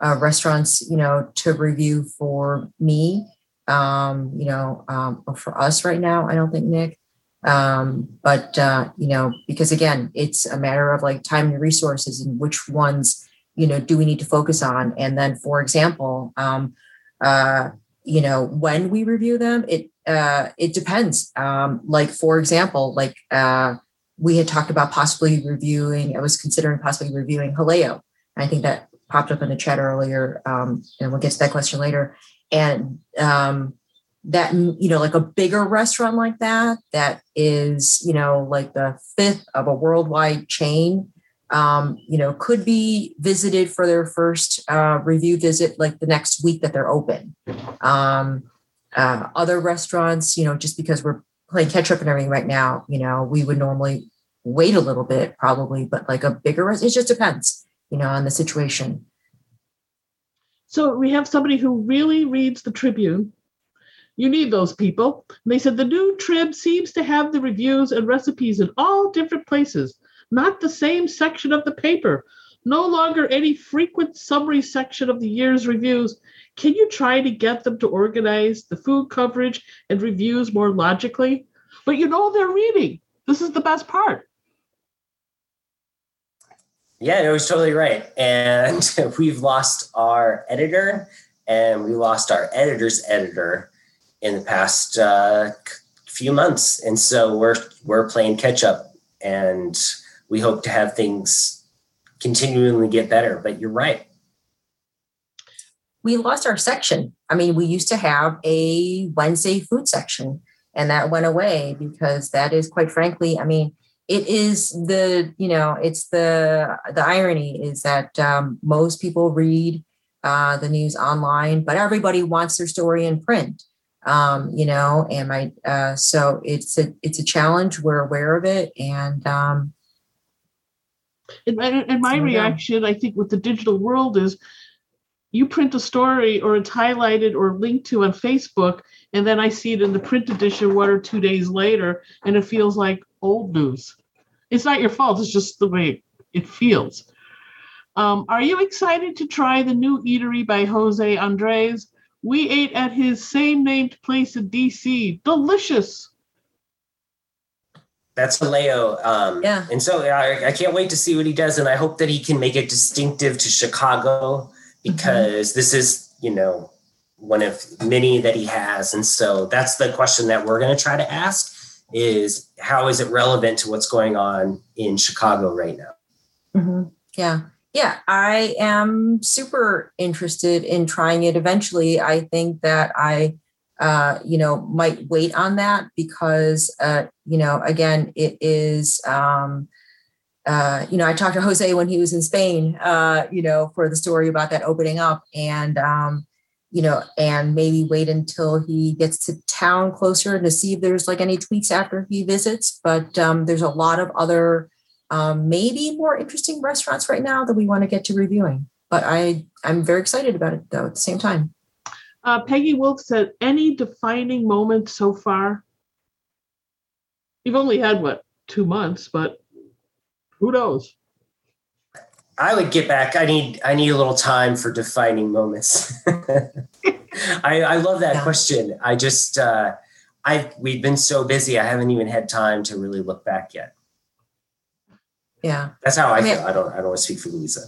uh, restaurants, you know, to review for me, um, you know, um, or for us right now. I don't think Nick, um, but uh, you know, because again, it's a matter of like time and resources and which ones, you know, do we need to focus on? And then, for example, um, uh, you know, when we review them, it uh, it depends. Um, like for example, like uh, we had talked about possibly reviewing. I was considering possibly reviewing Jaleo. I think that popped up in the chat earlier, um, and we'll get to that question later. And um, that you know, like a bigger restaurant like that, that is you know like the fifth of a worldwide chain. Um, you know, could be visited for their first uh, review visit like the next week that they're open. Um, uh, other restaurants, you know, just because we're playing catch up and everything right now, you know, we would normally wait a little bit probably, but like a bigger it just depends, you know, on the situation. So we have somebody who really reads the Tribune. You need those people. And they said the new Trib seems to have the reviews and recipes in all different places, not the same section of the paper. No longer any frequent summary section of the year's reviews. Can you try to get them to organize the food coverage and reviews more logically? But you know they're reading. This is the best part. Yeah, it was totally right. And we've lost our editor and we lost our editor's editor in the past uh, few months. And so we're we're playing catch up and we hope to have things continually get better. But you're right. We lost our section. I mean, we used to have a Wednesday food section and that went away because that is quite frankly, I mean, it is the you know it's the the irony is that um, most people read uh, the news online but everybody wants their story in print um, you know and my uh, so it's a it's a challenge we're aware of it and um, and, and my reaction i think with the digital world is you print a story or it's highlighted or linked to on facebook and then i see it in the print edition one or two days later and it feels like old news it's not your fault. It's just the way it feels. Um, are you excited to try the new eatery by Jose Andres? We ate at his same named place in DC. Delicious. That's Leo. Um, yeah. And so I, I, can't wait to see what he does. And I hope that he can make it distinctive to Chicago because mm-hmm. this is, you know, one of many that he has. And so that's the question that we're going to try to ask is how is it relevant to what's going on in Chicago right now? Mm-hmm. Yeah. Yeah, I am super interested in trying it eventually. I think that I, uh, you know, might wait on that because, uh, you know, again, it is, um, uh, you know, I talked to Jose when he was in Spain, uh, you know, for the story about that opening up. And, um, you know, and maybe wait until he gets to town closer to see if there's like any tweaks after he visits. But um, there's a lot of other, um, maybe more interesting restaurants right now that we want to get to reviewing. But I, I'm very excited about it though. At the same time, uh, Peggy Wolf said, "Any defining moment so far?" You've only had what two months, but who knows? I would get back. I need I need a little time for defining moments. I, I love that yeah. question. I just uh, I we've been so busy. I haven't even had time to really look back yet. Yeah, that's how I, I mean, feel. I don't I don't want to speak for Louisa.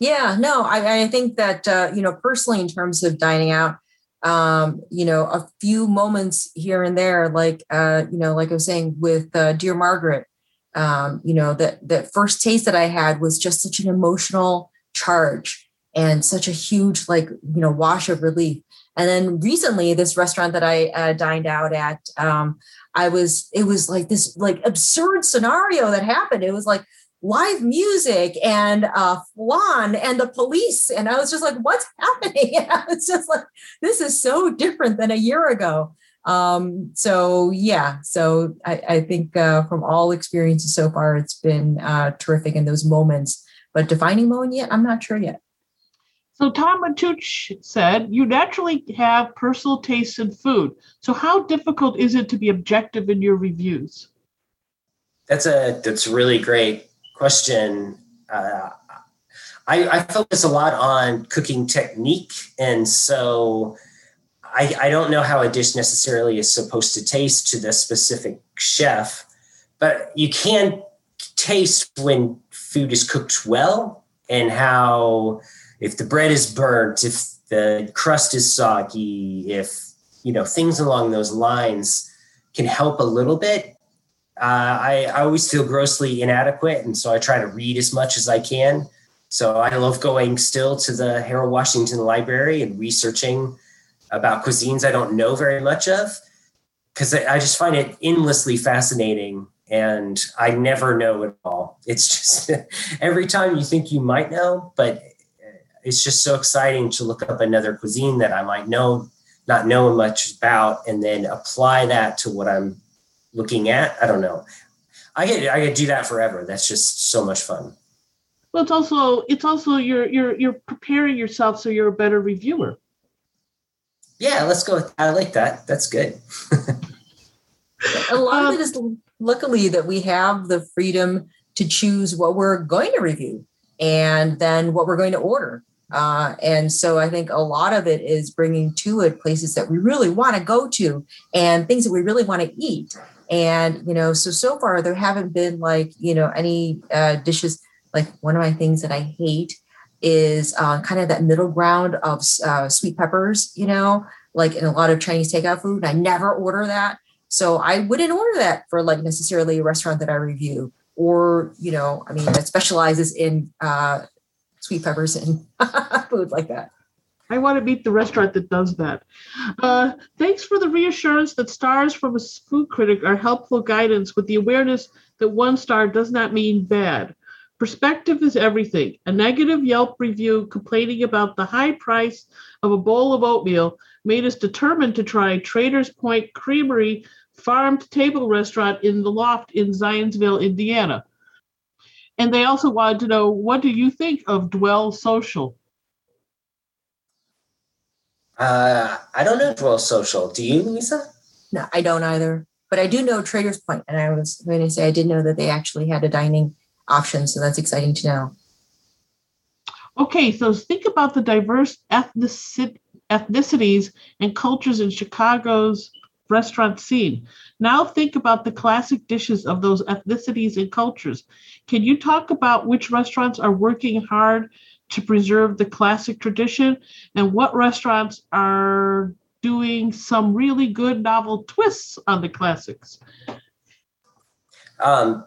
Yeah, no, I, I think that uh, you know personally in terms of dining out, um, you know, a few moments here and there, like uh, you know, like I was saying with uh, Dear Margaret, um, you know, that that first taste that I had was just such an emotional charge and such a huge like you know wash of relief. And then recently, this restaurant that I uh, dined out at, um, I was it was like this like absurd scenario that happened. It was like live music and uh flan and the police and i was just like what's happening and i was just like this is so different than a year ago um, so yeah, so I, I think uh, from all experiences so far, it's been uh, terrific in those moments. But defining moment yet, I'm not sure yet. So Tom Matuch said, "You naturally have personal tastes in food. So how difficult is it to be objective in your reviews?" That's a that's really great question. Uh, I, I focus a lot on cooking technique. And so I, I don't know how a dish necessarily is supposed to taste to the specific chef, but you can taste when food is cooked well and how if the bread is burnt, if the crust is soggy, if you know things along those lines can help a little bit. Uh, I, I always feel grossly inadequate, and so I try to read as much as I can. So I love going still to the Harold Washington Library and researching about cuisines I don't know very much of because I just find it endlessly fascinating and I never know it all. It's just every time you think you might know, but it's just so exciting to look up another cuisine that I might know, not know much about, and then apply that to what I'm looking at. I don't know. I could I could do that forever. That's just so much fun. Well, it's also it's also you're you're you're preparing yourself so you're a better reviewer. Yeah, let's go. I like that. That's good. a lot of it is luckily that we have the freedom to choose what we're going to review and then what we're going to order. Uh, and so I think a lot of it is bringing to it places that we really want to go to and things that we really want to eat. And, you know, so, so far there haven't been like, you know, any uh, dishes. Like one of my things that I hate is uh, kind of that middle ground of uh, sweet peppers, you know, like in a lot of Chinese takeout food. I never order that. So I wouldn't order that for like necessarily a restaurant that I review or, you know, I mean, that specializes in uh, sweet peppers and food like that. I want to meet the restaurant that does that. Uh, thanks for the reassurance that stars from a food critic are helpful guidance with the awareness that one star does not mean bad. Perspective is everything. A negative Yelp review complaining about the high price of a bowl of oatmeal made us determined to try Traders Point Creamery Farm to Table restaurant in the Loft in Zionsville, Indiana. And they also wanted to know what do you think of Dwell Social? Uh, I don't know Dwell Social. Do you, Louisa? No, I don't either. But I do know Traders Point, and I was going to say I did know that they actually had a dining option, So that's exciting to know. Okay, so think about the diverse ethnicities and cultures in Chicago's restaurant scene. Now think about the classic dishes of those ethnicities and cultures. Can you talk about which restaurants are working hard to preserve the classic tradition and what restaurants are doing some really good novel twists on the classics? Um,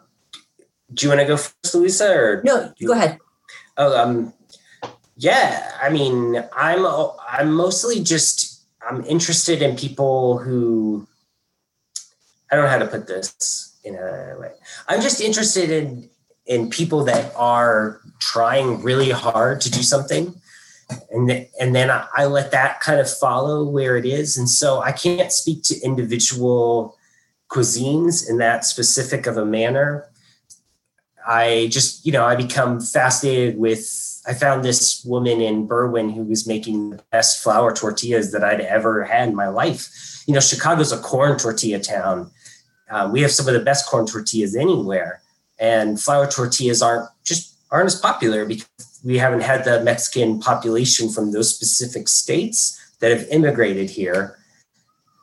do you want to go first, Louisa? Or no, go ahead. Oh, um, yeah. I mean, I'm I'm mostly just I'm interested in people who I don't know how to put this in a way. I'm just interested in in people that are trying really hard to do something and th- and then I, I, let that kind of follow where it is and so i can't speak to individual cuisines in that specific of a manner I just, you know, I become fascinated with. I found this woman in Berwyn who was making the best flour tortillas that I'd ever had in my life. You know, Chicago's a corn tortilla town. Um, we have some of the best corn tortillas anywhere, and flour tortillas aren't just aren't as popular because we haven't had the Mexican population from those specific states that have immigrated here.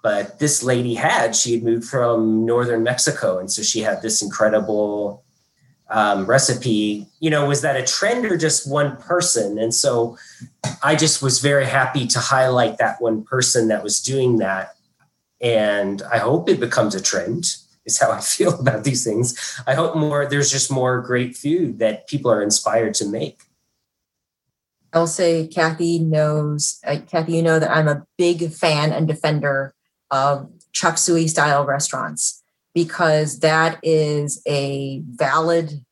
But this lady had, she had moved from northern Mexico. And so she had this incredible um, recipe, you know, was that a trend or just one person? And so I just was very happy to highlight that one person that was doing that. And I hope it becomes a trend, is how I feel about these things. I hope more, there's just more great food that people are inspired to make. I'll say Kathy knows, uh, Kathy, you know that I'm a big fan and defender of chop suey style restaurants because that is a valid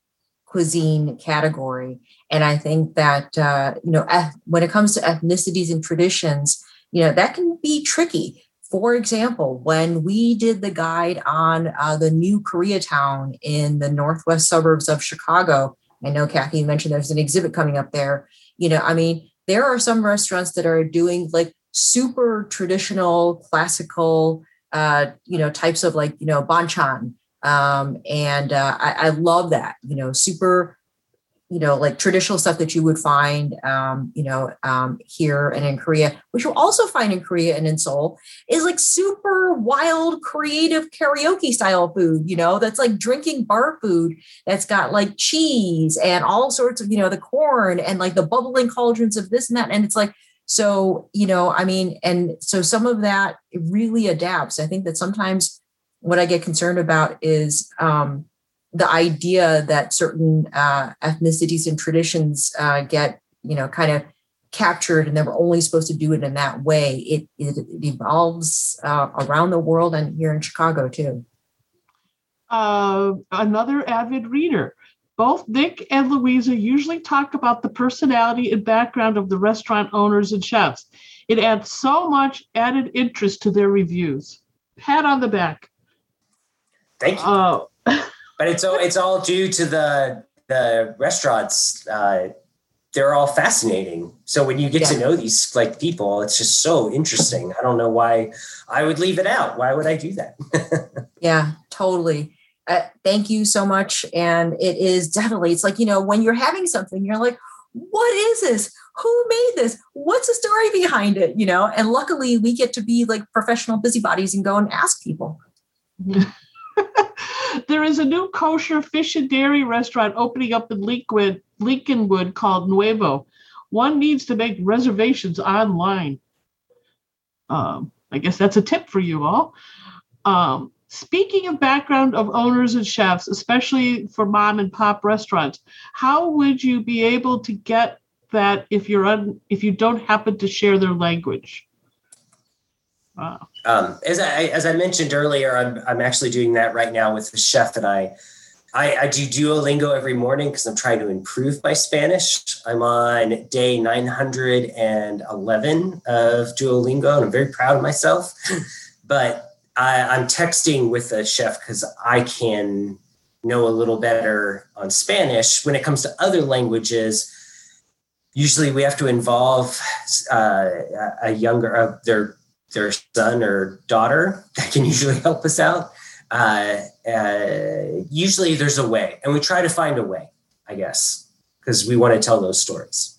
cuisine category. And I think that, uh, you know, when it comes to ethnicities and traditions, you know, that can be tricky. For example, when we did the guide on uh, the new Koreatown in the northwest suburbs of Chicago, I know Kathy mentioned there's an exhibit coming up there. You know, I mean, there are some restaurants that are doing like super traditional, classical uh, you know, types of like, you know, banchan. Um, and uh, I, I love that, you know, super you know, like traditional stuff that you would find, um, you know, um, here and in Korea, which you'll also find in Korea and in Seoul, is like super wild, creative karaoke style food, you know, that's like drinking bar food that's got like cheese and all sorts of, you know, the corn and like the bubbling cauldrons of this and that. And it's like, so, you know, I mean, and so some of that really adapts. I think that sometimes what I get concerned about is, um, the idea that certain uh, ethnicities and traditions uh, get, you know, kind of captured and they were only supposed to do it in that way. It, it, it evolves uh, around the world and here in Chicago too. Uh, another avid reader. Both Nick and Louisa usually talk about the personality and background of the restaurant owners and chefs. It adds so much added interest to their reviews. Pat on the back. Thank you. But it's all it's all due to the the restaurants. Uh, they're all fascinating. So when you get yeah. to know these like people, it's just so interesting. I don't know why I would leave it out. Why would I do that? yeah, totally. Uh, thank you so much. And it is definitely, it's like, you know, when you're having something, you're like, what is this? Who made this? What's the story behind it? You know, and luckily we get to be like professional busybodies and go and ask people. there is a new kosher fish and dairy restaurant opening up in Lincolnwood, Lincolnwood called Nuevo. One needs to make reservations online. Um, I guess that's a tip for you all. Um, speaking of background of owners and chefs, especially for mom and pop restaurants, how would you be able to get that if you're un, if you don't happen to share their language? Wow. Um, as I as I mentioned earlier, I'm I'm actually doing that right now with the chef and I. I, I do Duolingo every morning because I'm trying to improve my Spanish. I'm on day 911 of Duolingo, and I'm very proud of myself. but I, I'm texting with the chef because I can know a little better on Spanish. When it comes to other languages, usually we have to involve uh, a younger, uh, their their son or daughter that can usually help us out. Uh, uh, usually there's a way, and we try to find a way, I guess, because we want to tell those stories.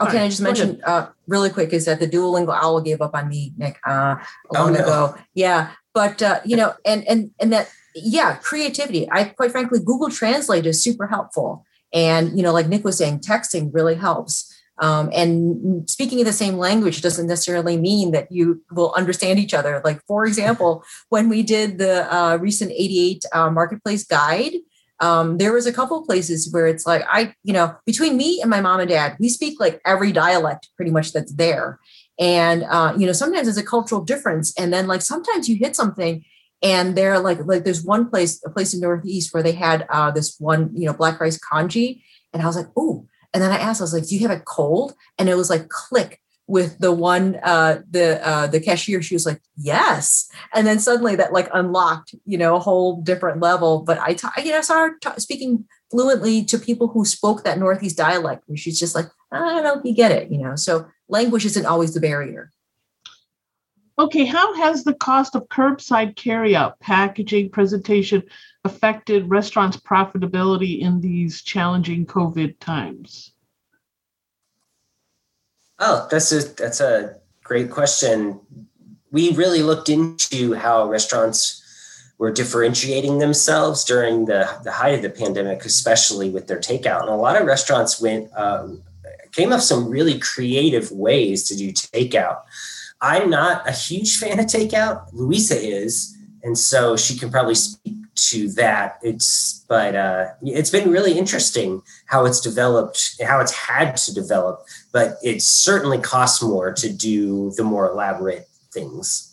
Okay, right. I just mentioned uh, really quick is that the Duolingo owl gave up on me, Nick, uh, long oh, no. ago. Yeah, but uh, you know, and and and that yeah, creativity. I quite frankly, Google Translate is super helpful, and you know, like Nick was saying, texting really helps. Um, and speaking the same language doesn't necessarily mean that you will understand each other. Like, for example, when we did the uh, recent 88 uh, marketplace guide, um, there was a couple of places where it's like I, you know, between me and my mom and dad, we speak like every dialect pretty much that's there. And uh, you know, sometimes there's a cultural difference, and then like sometimes you hit something, and they're like like there's one place, a place in Northeast where they had uh, this one, you know, black rice congee, and I was like, oh and then I asked, I was like, "Do you have a cold?" And it was like click with the one uh the uh the cashier. She was like yes. And then suddenly that like unlocked you know a whole different level. But i t- you know I started t- speaking fluently to people who spoke that northeast dialect. And she's just like i don't you get it you know? So language isn't always the barrier. Okay how has the cost of curbside carryout packaging presentation affected restaurants' profitability in these challenging COVID times? Oh, that's a that's a great question. We really looked into how restaurants were differentiating themselves during the, the height of the pandemic, especially with their takeout. And a lot of restaurants went um, came up some really creative ways to do takeout. I'm not a huge fan of takeout. Louisa is, and so she can probably speak to that. It's but uh, it's been really interesting how it's developed, how it's had to develop, but it certainly costs more to do the more elaborate things.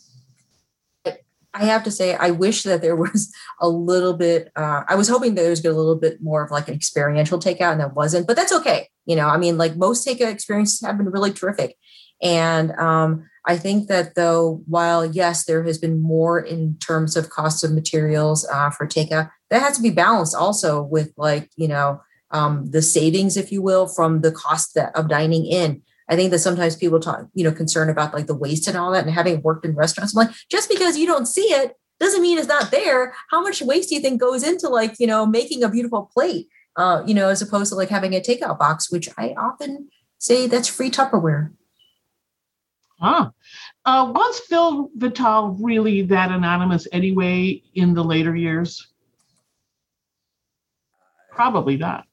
I have to say, I wish that there was a little bit. Uh, I was hoping that there was a little bit more of like an experiential takeout, and that wasn't. But that's okay. You know, I mean, like most takeout experiences have been really terrific, and um, I think that though, while yes, there has been more in terms of cost of materials uh, for takeout, that has to be balanced also with like you know um, the savings, if you will, from the cost that, of dining in. I think that sometimes people talk, you know, concern about like the waste and all that. And having worked in restaurants, I'm like, just because you don't see it doesn't mean it's not there. How much waste do you think goes into like you know making a beautiful plate? uh, you know, as opposed to like having a takeout box, which I often say that's free Tupperware. Ah, uh, was Phil Vettel really that anonymous anyway in the later years? Probably not.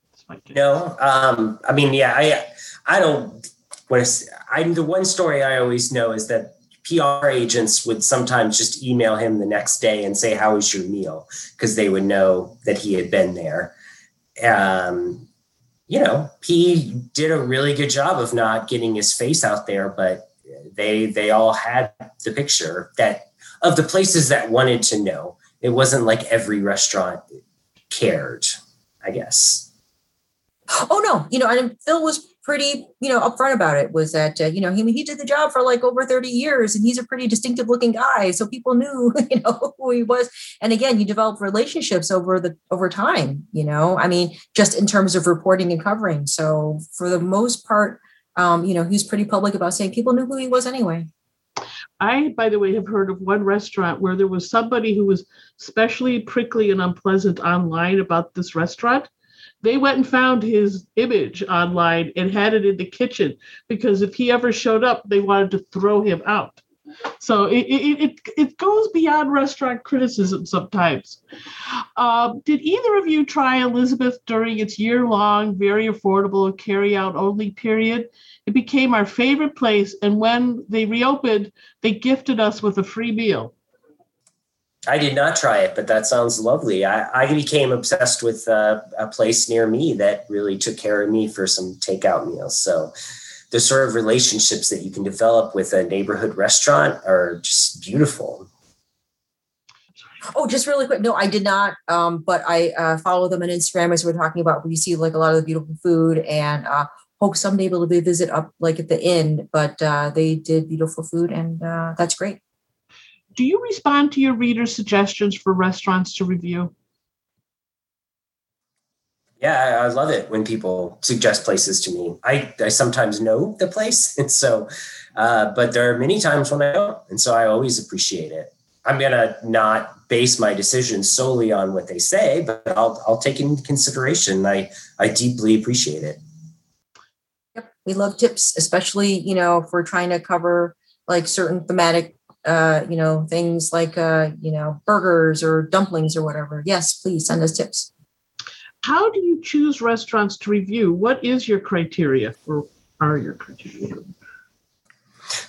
No, um, I mean, yeah, I, I don't. What I'm the one story I always know is that PR agents would sometimes just email him the next day and say, "How was your meal?" because they would know that he had been there. Um, you know, he did a really good job of not getting his face out there, but they they all had the picture that of the places that wanted to know. It wasn't like every restaurant cared, I guess. Oh no, you know, and Phil was pretty, you know, upfront about it. Was that uh, you know he he did the job for like over thirty years, and he's a pretty distinctive looking guy, so people knew, you know, who he was. And again, you develop relationships over the over time. You know, I mean, just in terms of reporting and covering. So for the most part, um, you know, he's pretty public about saying people knew who he was anyway. I, by the way, have heard of one restaurant where there was somebody who was especially prickly and unpleasant online about this restaurant they went and found his image online and had it in the kitchen because if he ever showed up, they wanted to throw him out. So it it, it, it goes beyond restaurant criticism sometimes. Um, did either of you try Elizabeth during its year long, very affordable carry out only period? It became our favorite place, and when they reopened, they gifted us with a free meal. I did not try it, but that sounds lovely. I, I became obsessed with uh, a place near me that really took care of me for some takeout meals. So the sort of relationships that you can develop with a neighborhood restaurant are just beautiful. Oh, just really quick. No, I did not. Um, but I uh, follow them on Instagram as we're talking about. We see like a lot of the beautiful food and uh, hope someday able to visit up like at the end. But uh, they did beautiful food, and uh, that's great do you respond to your readers' suggestions for restaurants to review? Yeah, I love it when people suggest places to me. I, I sometimes know the place, and so, uh, but there are many times when I don't, and so I always appreciate it. I'm gonna not base my decision solely on what they say, but I'll I'll take into consideration. I I deeply appreciate it. Yep, we love tips, especially you know if we're trying to cover like certain thematic uh, you know, things like, uh, you know, burgers or dumplings or whatever, yes, please send us tips. How do you choose restaurants to review? What is your criteria or are your criteria?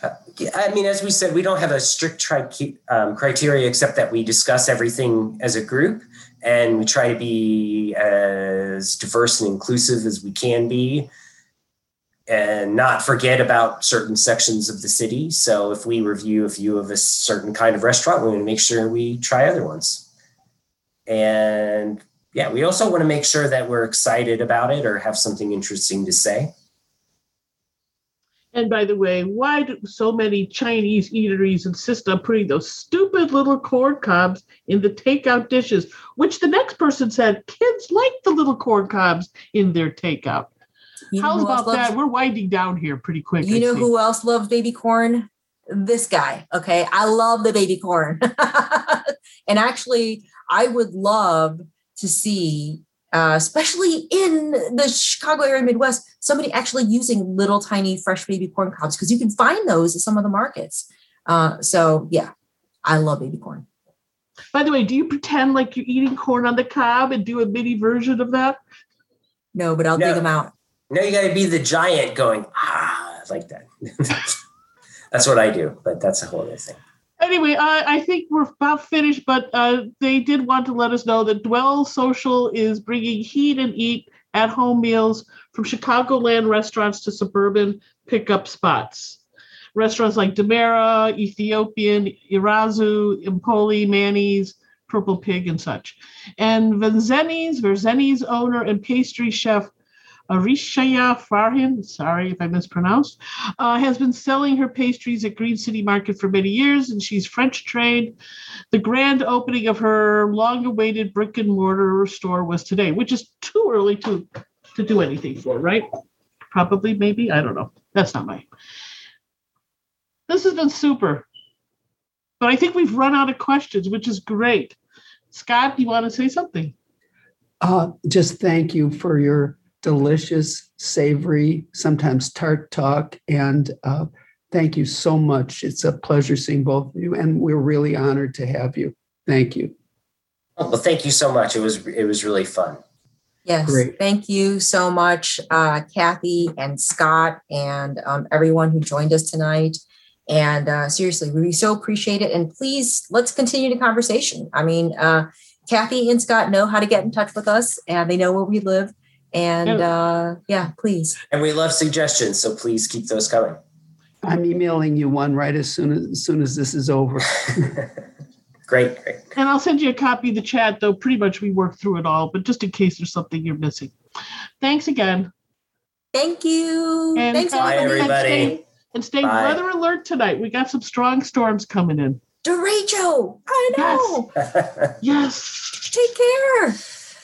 Uh, I mean, as we said, we don't have a strict tri- um, criteria except that we discuss everything as a group and we try to be as diverse and inclusive as we can be and not forget about certain sections of the city. So if we review a few of a certain kind of restaurant, we want to make sure we try other ones. And yeah, we also want to make sure that we're excited about it or have something interesting to say. And by the way, why do so many Chinese eateries insist on putting those stupid little corn cobs in the takeout dishes, which the next person said kids like the little corn cobs in their takeout? You How's about that? Loves, We're winding down here pretty quick. You I know see. who else loves baby corn? This guy. Okay. I love the baby corn. and actually, I would love to see, uh, especially in the Chicago area Midwest, somebody actually using little tiny fresh baby corn cobs because you can find those at some of the markets. Uh, so, yeah, I love baby corn. By the way, do you pretend like you're eating corn on the cob and do a mini version of that? No, but I'll no. dig them out. No, you got to be the giant going, ah, like that. that's what I do, but that's a whole other thing. Anyway, I, think we're about finished, but uh, they did want to let us know that Dwell Social is bringing heat and eat at home meals from Chicagoland restaurants to suburban pickup spots. Restaurants like Demera, Ethiopian, Irazu, Empoli, Manny's, Purple Pig, and such. And Verzenay's, Verzenay's owner and pastry chef Arishaya Farhin, sorry if I mispronounced, uh, has been selling her pastries at Green City Market for many years, and she's French trained. The grand opening of her long awaited brick and mortar store was today, which is too early to, to do anything for, right? Probably, maybe. I don't know. That's not my. This has been super. But I think we've run out of questions, which is great. Scott, you want to say something? Uh, just thank you for your delicious, savory, sometimes tart talk. And uh, thank you so much. It's a pleasure seeing both of you. And we're really honored to have you. Thank you. Oh, well, thank you so much. It was it was really fun. Yes, Great. thank you so much, uh, Kathy and Scott, and um, everyone who joined us tonight. And uh, seriously, we so appreciate it. And please, let's continue the conversation. I mean, uh, Kathy and Scott know how to get in touch with us, and they know where we live. And uh, yeah, please. And we love suggestions, so please keep those coming. I'm emailing you one right as soon as, as soon as this is over. great, great. And I'll send you a copy of the chat, though pretty much we worked through it all, but just in case there's something you're missing. Thanks again. Thank you. And Thanks, Bye, everybody. everybody. And stay Bye. weather alert tonight. We got some strong storms coming in. Derecho, I know. Yes, Take care.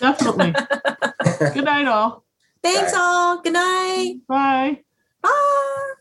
Definitely. Good night, all. Thanks, Bye. all. Good night. Bye. Bye.